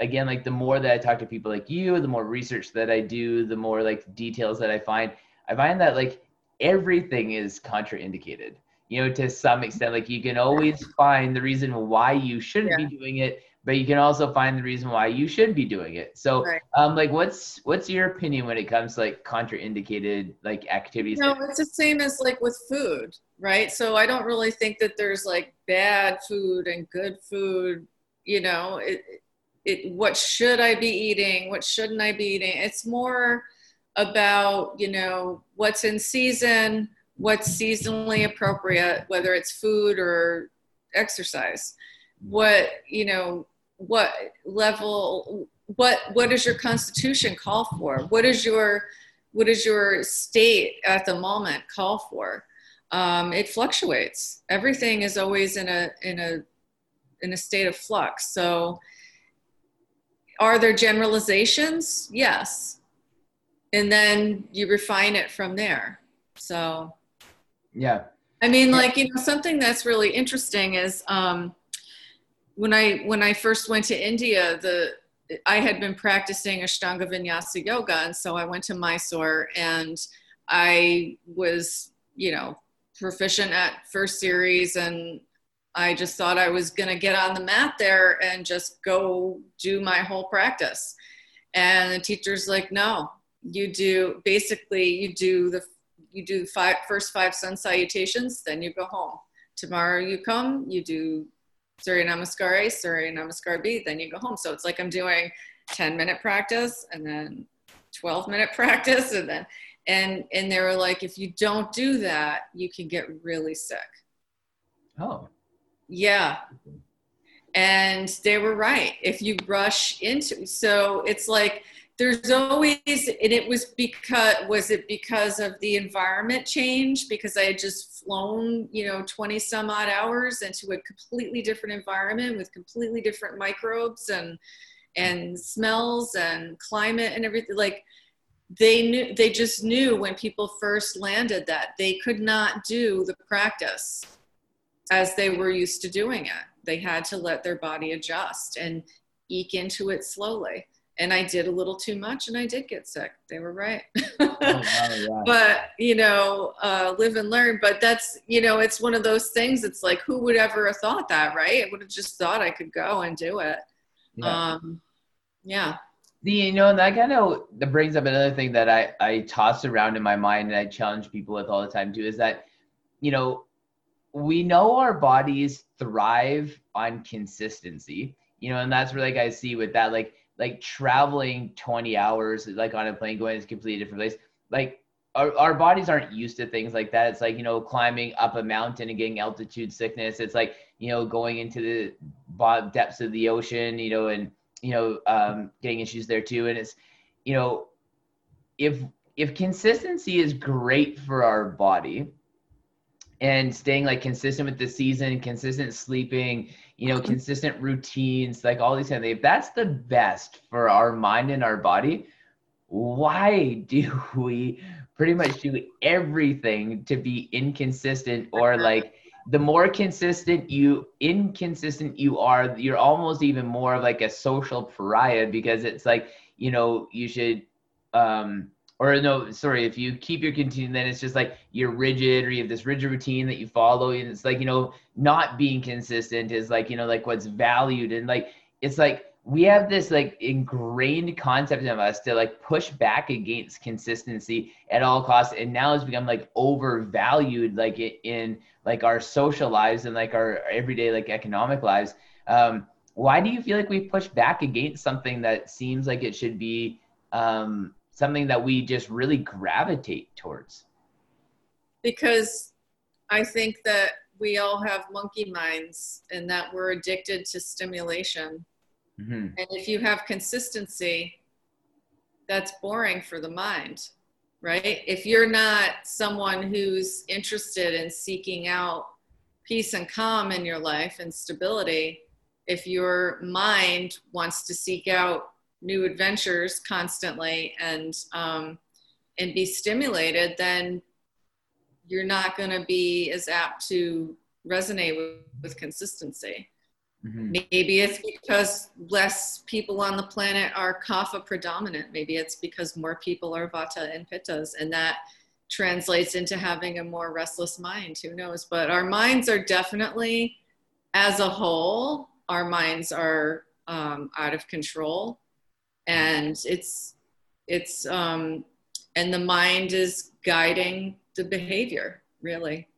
[SPEAKER 2] again like the more that i talk to people like you the more research that i do the more like details that i find i find that like everything is contraindicated you know, to some extent. Like you can always find the reason why you shouldn't yeah. be doing it, but you can also find the reason why you should be doing it. So, right. um, like, what's what's your opinion when it comes to like contraindicated like activities?
[SPEAKER 3] No, it's the same as like with food, right? So I don't really think that there's like bad food and good food. You know, it it what should I be eating? What shouldn't I be eating? It's more about you know what's in season what's seasonally appropriate, whether it's food or exercise. What, you know, what level, what, what does your constitution call for? What is your, what is your state at the moment call for? Um, it fluctuates. Everything is always in a, in a, in a state of flux. So are there generalizations? Yes. And then you refine it from there. So
[SPEAKER 2] yeah.
[SPEAKER 3] I mean, like, you know, something that's really interesting is um, when I when I first went to India, the I had been practicing Ashtanga Vinyasa yoga, and so I went to Mysore, and I was, you know, proficient at first series, and I just thought I was going to get on the mat there and just go do my whole practice. And the teacher's like, no, you do basically you do the you do five first five sun salutations, then you go home. Tomorrow you come, you do Surya Namaskar A, Surya Namaskar B, then you go home. So it's like I'm doing 10 minute practice and then 12 minute practice and then and and they were like if you don't do that you can get really sick
[SPEAKER 2] oh
[SPEAKER 3] yeah. And they were right. If you rush into so it's like there's always and it was because was it because of the environment change? Because i had just flown you know 20 some odd hours into a completely different environment with completely different microbes and and smells and climate and everything like they knew they just knew when people first landed that they could not do the practice as they were used to doing it they had to let their body adjust and eke into it slowly and I did a little too much and I did get sick. They were right. oh, wow, But, you know, uh, live and learn. But that's, you know, it's one of those things. It's like, who would ever have thought that, right? I would have just thought I could go and do it. Yeah. Um, yeah.
[SPEAKER 2] The, you know, that kind of that brings up another thing that I, I toss around in my mind and I challenge people with all the time too is that, you know, we know our bodies thrive on consistency, you know, and that's where like I see with that, like, like traveling 20 hours like on a plane going to a completely different place like our, our bodies aren't used to things like that. It's like you know climbing up a mountain and getting altitude sickness. It's like you know going into the depths of the ocean you know and you know um, getting issues there too. And it's you know if if consistency is great for our body and staying like consistent with the season consistent sleeping you know, consistent routines, like all these kind of things. If that's the best for our mind and our body, why do we pretty much do everything to be inconsistent or like the more consistent you inconsistent you are you're almost even more of like a social pariah because it's like you know you should um or no sorry if you keep your routine then it's just like you're rigid or you have this rigid routine that you follow and it's like you know not being consistent is like you know like what's valued. And like it's like we have this like ingrained concept of us to like push back against consistency at all costs. And now it's become like overvalued like in like our social lives and like our everyday like economic lives. Um why do you feel like we push back against something that seems like it should be um something that we just really gravitate towards
[SPEAKER 3] because i think that we all have monkey minds and that we're addicted to stimulation Mm-hmm. And if you have consistency, that's boring for the mind, right? If you're not someone who's interested in seeking out peace and calm in your life and stability, if your mind wants to seek out new adventures constantly and um, and be stimulated, then you're not going to be as apt to resonate with, with consistency. Mm-hmm. Maybe it's because less people on the planet are kapha predominant. Maybe it's because more people are vata and pittas, and that translates into having a more restless mind. Who knows? But our minds are definitely, as a whole, our minds are um, out of control, and it's it's um, and the mind is guiding the behavior really.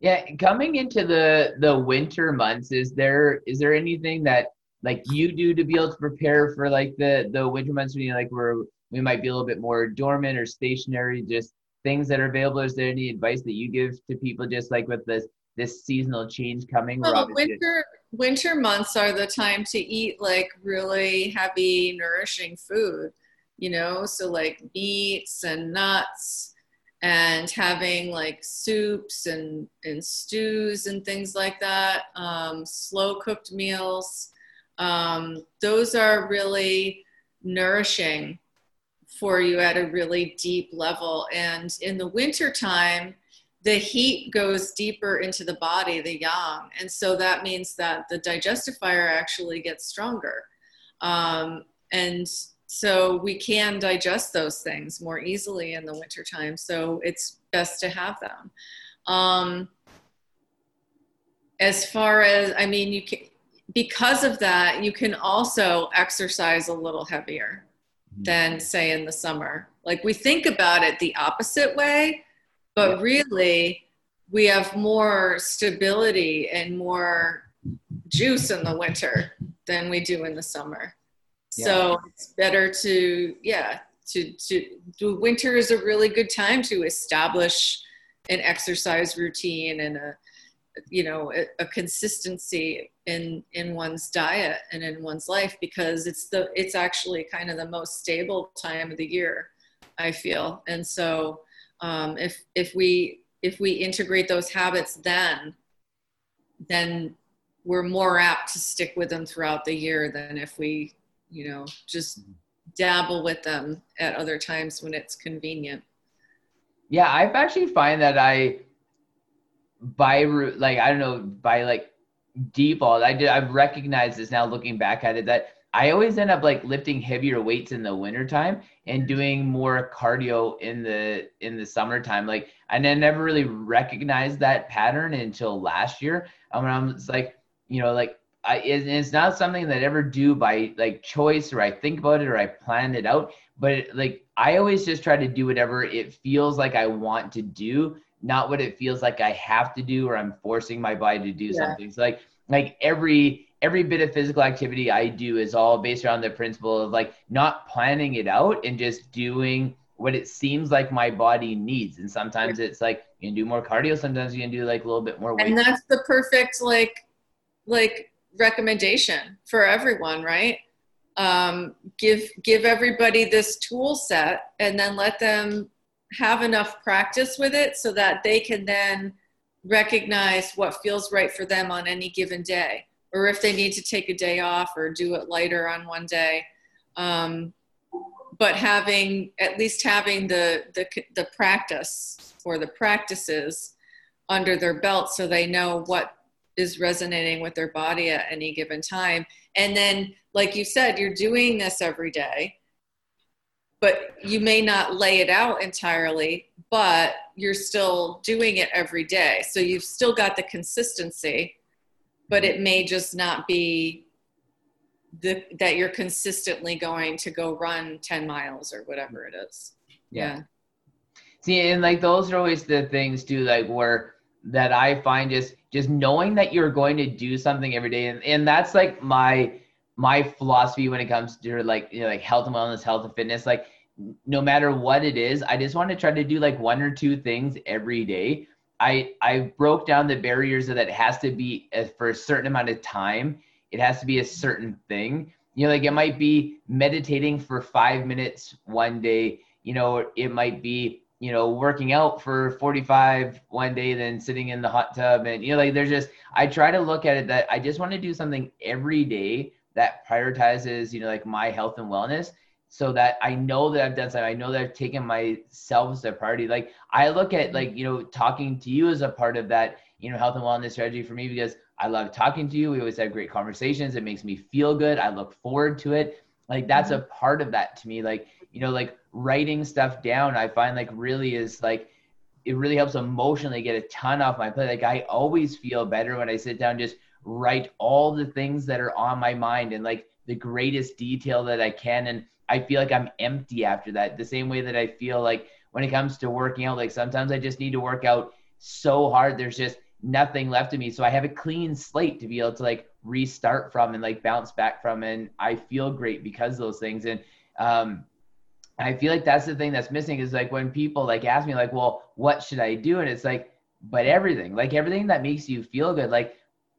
[SPEAKER 2] Yeah, coming into the the winter months, is there is there anything that like you do to be able to prepare for like the the winter months when you like where we might be a little bit more dormant or stationary, just things that are available? Is there any advice that you give to people just like with this this seasonal change coming?
[SPEAKER 3] Well, winter winter months are the time to eat like really heavy, nourishing food. You know, so like meats and nuts and having like soups and, and stews and things like that, um, slow cooked meals. Um, those are really nourishing for you at a really deep level. And in the wintertime, the heat goes deeper into the body, the yang. And so that means that the digestive fire actually gets stronger. Um, and so we can digest those things more easily in the wintertime so it's best to have them um, as far as i mean you can because of that you can also exercise a little heavier mm-hmm. than say in the summer like we think about it the opposite way but really we have more stability and more juice in the winter than we do in the summer Yeah. so it's better to, yeah, to, to do winter is a really good time to establish an exercise routine and a, you know, a, a consistency in, in one's diet and in one's life because it's the, it's actually kind of the most stable time of the year, I feel. And so um, if, if we, if we integrate those habits then, then we're more apt to stick with them throughout the year than if we you know, just dabble with them at other times when it's convenient.
[SPEAKER 2] Yeah, I've actually find that I by like I don't know by like default I did I've recognized this now looking back at it that I always end up like lifting heavier weights in the wintertime and doing more cardio in the in the summertime. Like I never really recognized that pattern until last year. Um, when I'm like, you know, like I, it's not something that I ever do by like choice or I think about it or I plan it out. But like I always just try to do whatever it feels like I want to do, not what it feels like I have to do or I'm forcing my body to do yeah. something. So like like every every bit of physical activity I do is all based around the principle of like not planning it out and just doing what it seems like my body needs. And sometimes it's like you can do more cardio, sometimes you can do like a little bit more weight.
[SPEAKER 3] And that's the perfect like like recommendation for everyone, right? Um, give give everybody this tool set and then let them have enough practice with it so that they can then recognize what feels right for them on any given day or if they need to take a day off or do it lighter on one day um, but having at least having the, the the practice or the practices under their belt so they know what is resonating with their body at any given time. And then, like you said, you're doing this every day, but you may not lay it out entirely, but you're still doing it every day. So you've still got the consistency, but it may just not be the, that you're consistently going to go run 10 miles or whatever it is. Yeah. yeah.
[SPEAKER 2] See, and like those are always the things too, like where that I find just just knowing that you're going to do something every day, and, and that's like my my philosophy when it comes to like you know like health and wellness, health and fitness. Like no matter what it is, I just want to try to do like one or two things every day. I I broke down the barriers that it has to be uh, for a certain amount of time. It has to be a certain thing. You know, like it might be meditating for five minutes one day. You know, it might be you know, working out for 45 one day, then sitting in the hot tub. And, you know, like there's just, I try to look at it that I just want to do something every day that prioritizes, you know, like my health and wellness so that I know that I've done something. I know that I've taken myself as a priority. Like I look at like, you know, talking to you as a part of that, you know, health and wellness strategy for me because I love talking to you. We always have great conversations. It makes me feel good. I look forward to it. Like that's a mm-hmm. part of that to me. Like, you know, like writing stuff down, I find like really is like it really helps emotionally get a ton off my plate. Like I always feel better when I sit down, just write all the things that are on my mind and like the greatest detail that I can. And I feel like I'm empty after that. The same way that I feel like when it comes to working out, like sometimes I just need to work out so hard. There's just nothing left of me. So I have a clean slate to be able to like restart from and like bounce back from. And I feel great because those things. And um, I feel like that's the thing that's missing is like when people like ask me like, well, what should I do? And it's like, but everything, like everything that makes you feel good, like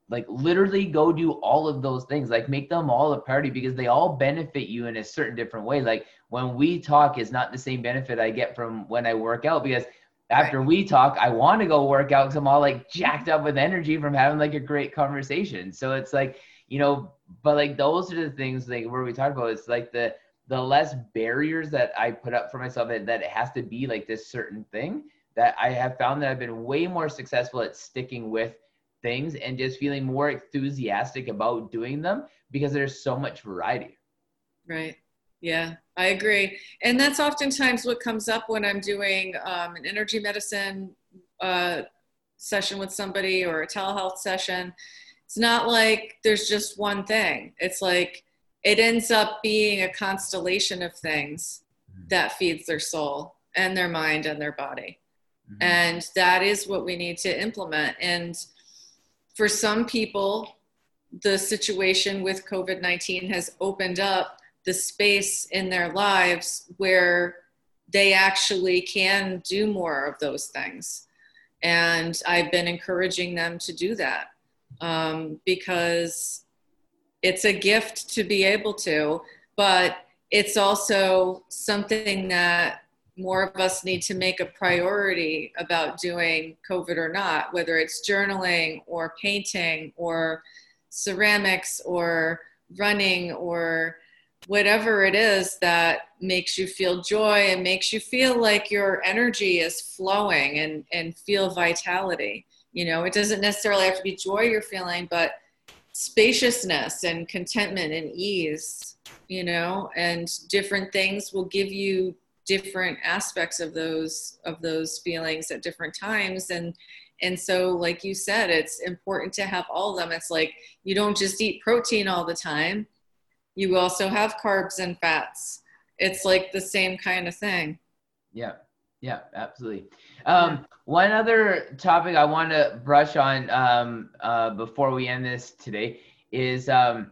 [SPEAKER 2] like literally go do all of those things like make them all a priority because they all benefit you in a certain different way like when we talk is not the same benefit i get from when i work out because after right. we talk i want to go work out because i'm all like jacked up with energy from having like a great conversation so it's like you know but like those are the things like where we talk about it's like the the less barriers that I put up for myself that, that it has to be like this certain thing that I have found that I've been way more successful at sticking with things and just feeling more enthusiastic about doing them because there's so much variety.
[SPEAKER 3] Right. Yeah, I agree. And that's oftentimes what comes up when I'm doing um, an energy medicine uh, session with somebody or a telehealth session. It's not like there's just one thing. It's like, it ends up being a constellation of things mm-hmm. that feeds their soul and their mind and their body. Mm-hmm. And that is what we need to implement. And for some people, the situation with COVID 19 has opened up the space in their lives where they actually can do more of those things. And I've been encouraging them to do that um, because it's a gift to be able to, but it's also something that more of us need to make a priority about doing COVID or not, whether it's journaling or painting or ceramics or running or whatever it is that makes you feel joy and makes you feel like your energy is flowing and, and feel vitality. You know, it doesn't necessarily have to be joy you're feeling, but spaciousness and contentment and ease you know and different things will give you different aspects of those of those feelings at different times. And and so like you said it's important to have all of them. It's like you don't just eat protein all the time. You also have carbs and fats. It's like the same kind of thing.
[SPEAKER 2] Yeah. Yeah absolutely. Um, one other topic I want to brush on um, uh, before we end this today is um,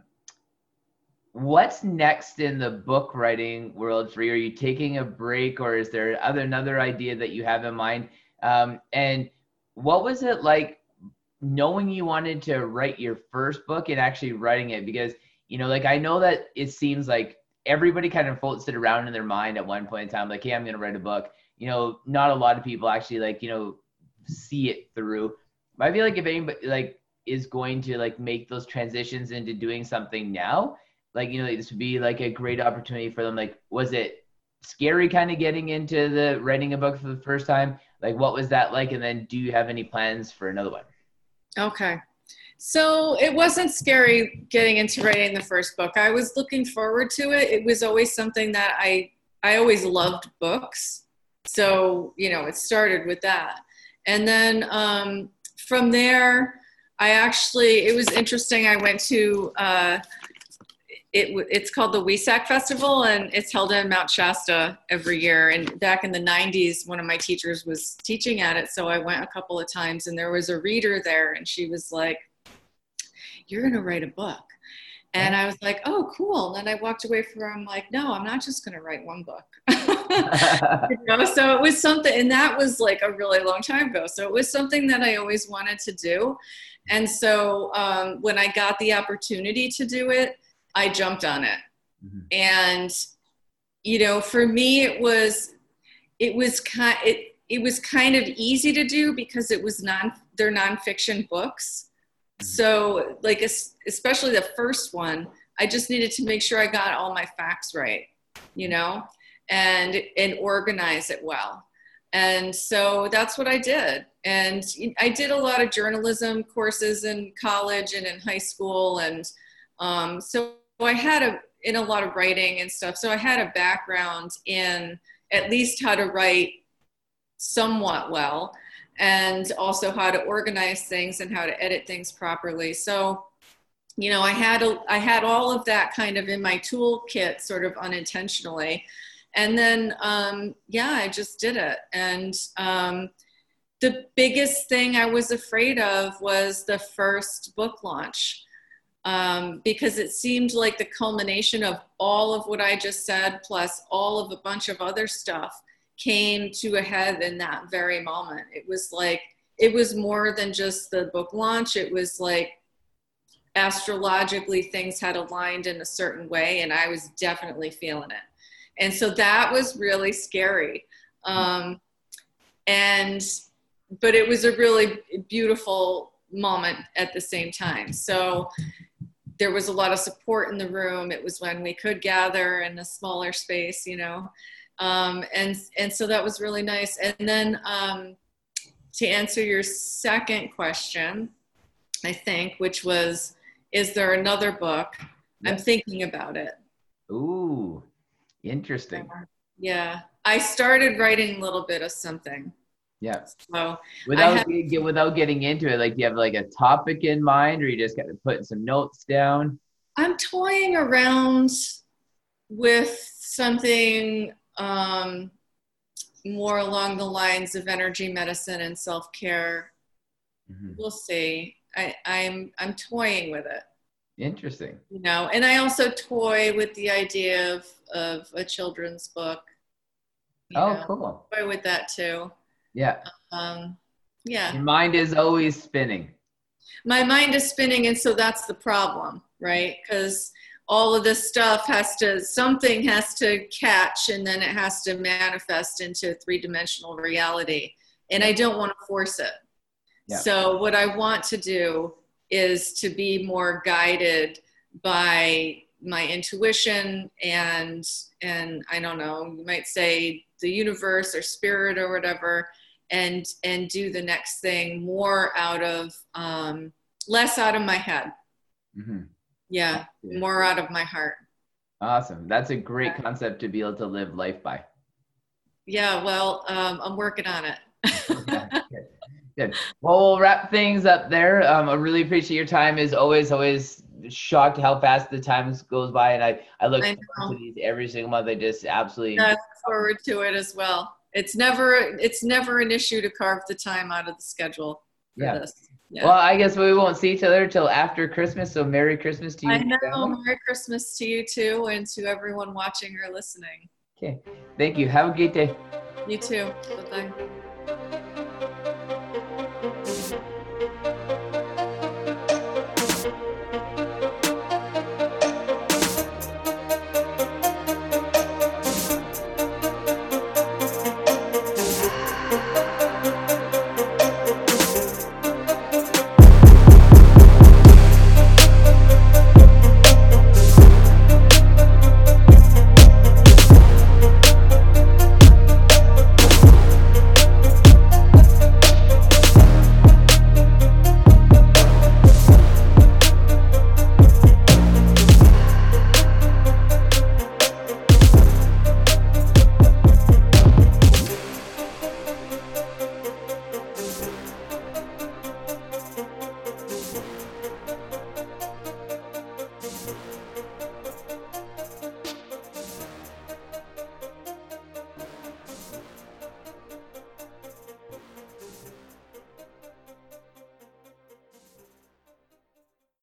[SPEAKER 2] what's next in the book writing world for you? Are you taking a break, or is there other another idea that you have in mind? Um, and what was it like knowing you wanted to write your first book and actually writing it? Because you know, like I know that it seems like everybody kind of floats it around in their mind at one point in time, like, hey, I'm going to write a book you know, not a lot of people actually like, you know, see it through. But I feel like if anybody like is going to like make those transitions into doing something now, like, you know, this would be like a great opportunity for them. Like, was it scary kind of getting into the writing a book for the first time? like what was that like? And then do you have any plans for another one?
[SPEAKER 3] Okay. So it wasn't scary getting into writing the first book. I was looking forward to it. It was always something that i i always loved books. So you know it started with that. And then um, from there i actually it was interesting. I went to uh, it, it's called the Wesak Festival, and it's held in Mount Shasta every year. And back in the 90s, one of my teachers was teaching at it, so I went a couple of times, and there was a reader there, and she was like, "You're going to write a book." And I was like, oh, cool. And then I walked away from like, no, I'm not just going to write one book. you know? So it was something, and that was like a really long time ago. So it was something that I always wanted to do. And so um, when I got the opportunity to do it, I jumped on it. Mm-hmm. And you know, for me it was it was kind it it was kind of easy to do because it was non they're nonfiction books. Mm-hmm. So like especially the first one, I just needed to make sure I got all my facts right, you know, and and organize it well. And so that's what I did. And I did a lot of journalism courses in college and in high school. And um, so I had a in a lot of writing and stuff. So I had a background in at least how to write somewhat well and also how to organize things and how to edit things properly. So, you know, I had a, I had all of that kind of in my toolkit sort of unintentionally. And then, um, yeah, I just did it. And um, the biggest thing I was afraid of was the first book launch um, because it seemed like the culmination of all of what I just said, plus all of a bunch of other stuff, came to a head in that very moment. It was like, it was more than just the book launch. It was like astrologically things had aligned in a certain way, and I was definitely feeling it. And so that was really scary. Um, and, but it was a really beautiful moment at the same time. So, there was a lot of support in the room. It was when we could gather in a smaller space, you know, um, and and so that was really nice. And then um, to answer your second question, I think, which was, is there another book? I'm thinking about it.
[SPEAKER 2] Ooh, interesting.
[SPEAKER 3] Yeah, I started writing a little bit of something.
[SPEAKER 2] Yeah. So without have, get, without getting into it, like do you have like a topic in mind, or you just got to put some notes down?
[SPEAKER 3] I'm toying around with something um, more along the lines of energy medicine and self care. Mm-hmm. We'll see. I, I'm I'm toying with it.
[SPEAKER 2] Interesting.
[SPEAKER 3] You know, and I also toy with the idea of of a children's book.
[SPEAKER 2] Oh, know, cool.
[SPEAKER 3] Toy with that too.
[SPEAKER 2] Yeah.
[SPEAKER 3] Um, yeah.
[SPEAKER 2] Your mind is always spinning.
[SPEAKER 3] My mind is spinning, and so that's the problem, right? Because all of this stuff has to something has to catch and then it has to manifest into three-dimensional reality and i don't want to force it yeah. so what i want to do is to be more guided by my intuition and and i don't know you might say the universe or spirit or whatever and and do the next thing more out of um, less out of my head. Mm-hmm. yeah, yeah. more out of my heart.
[SPEAKER 2] Awesome. That's a great concept to be able to live life by.
[SPEAKER 3] Yeah well um, i'm working on it.
[SPEAKER 2] Good. good. Well we'll wrap things up there. Um, i really appreciate your time. Is always always shocked how fast the time goes by and i i look forward to these every single month. I just absolutely
[SPEAKER 3] I look forward to it as well it's never it's never an issue to carve the time out of the schedule
[SPEAKER 2] yeah. yeah. Well, I guess we won't see each other till after Christmas. So Merry Christmas to you. I
[SPEAKER 3] know. Merry Christmas to you too, and to everyone watching or listening.
[SPEAKER 2] Okay. Thank you. Have a great day.
[SPEAKER 3] You too. Bye bye.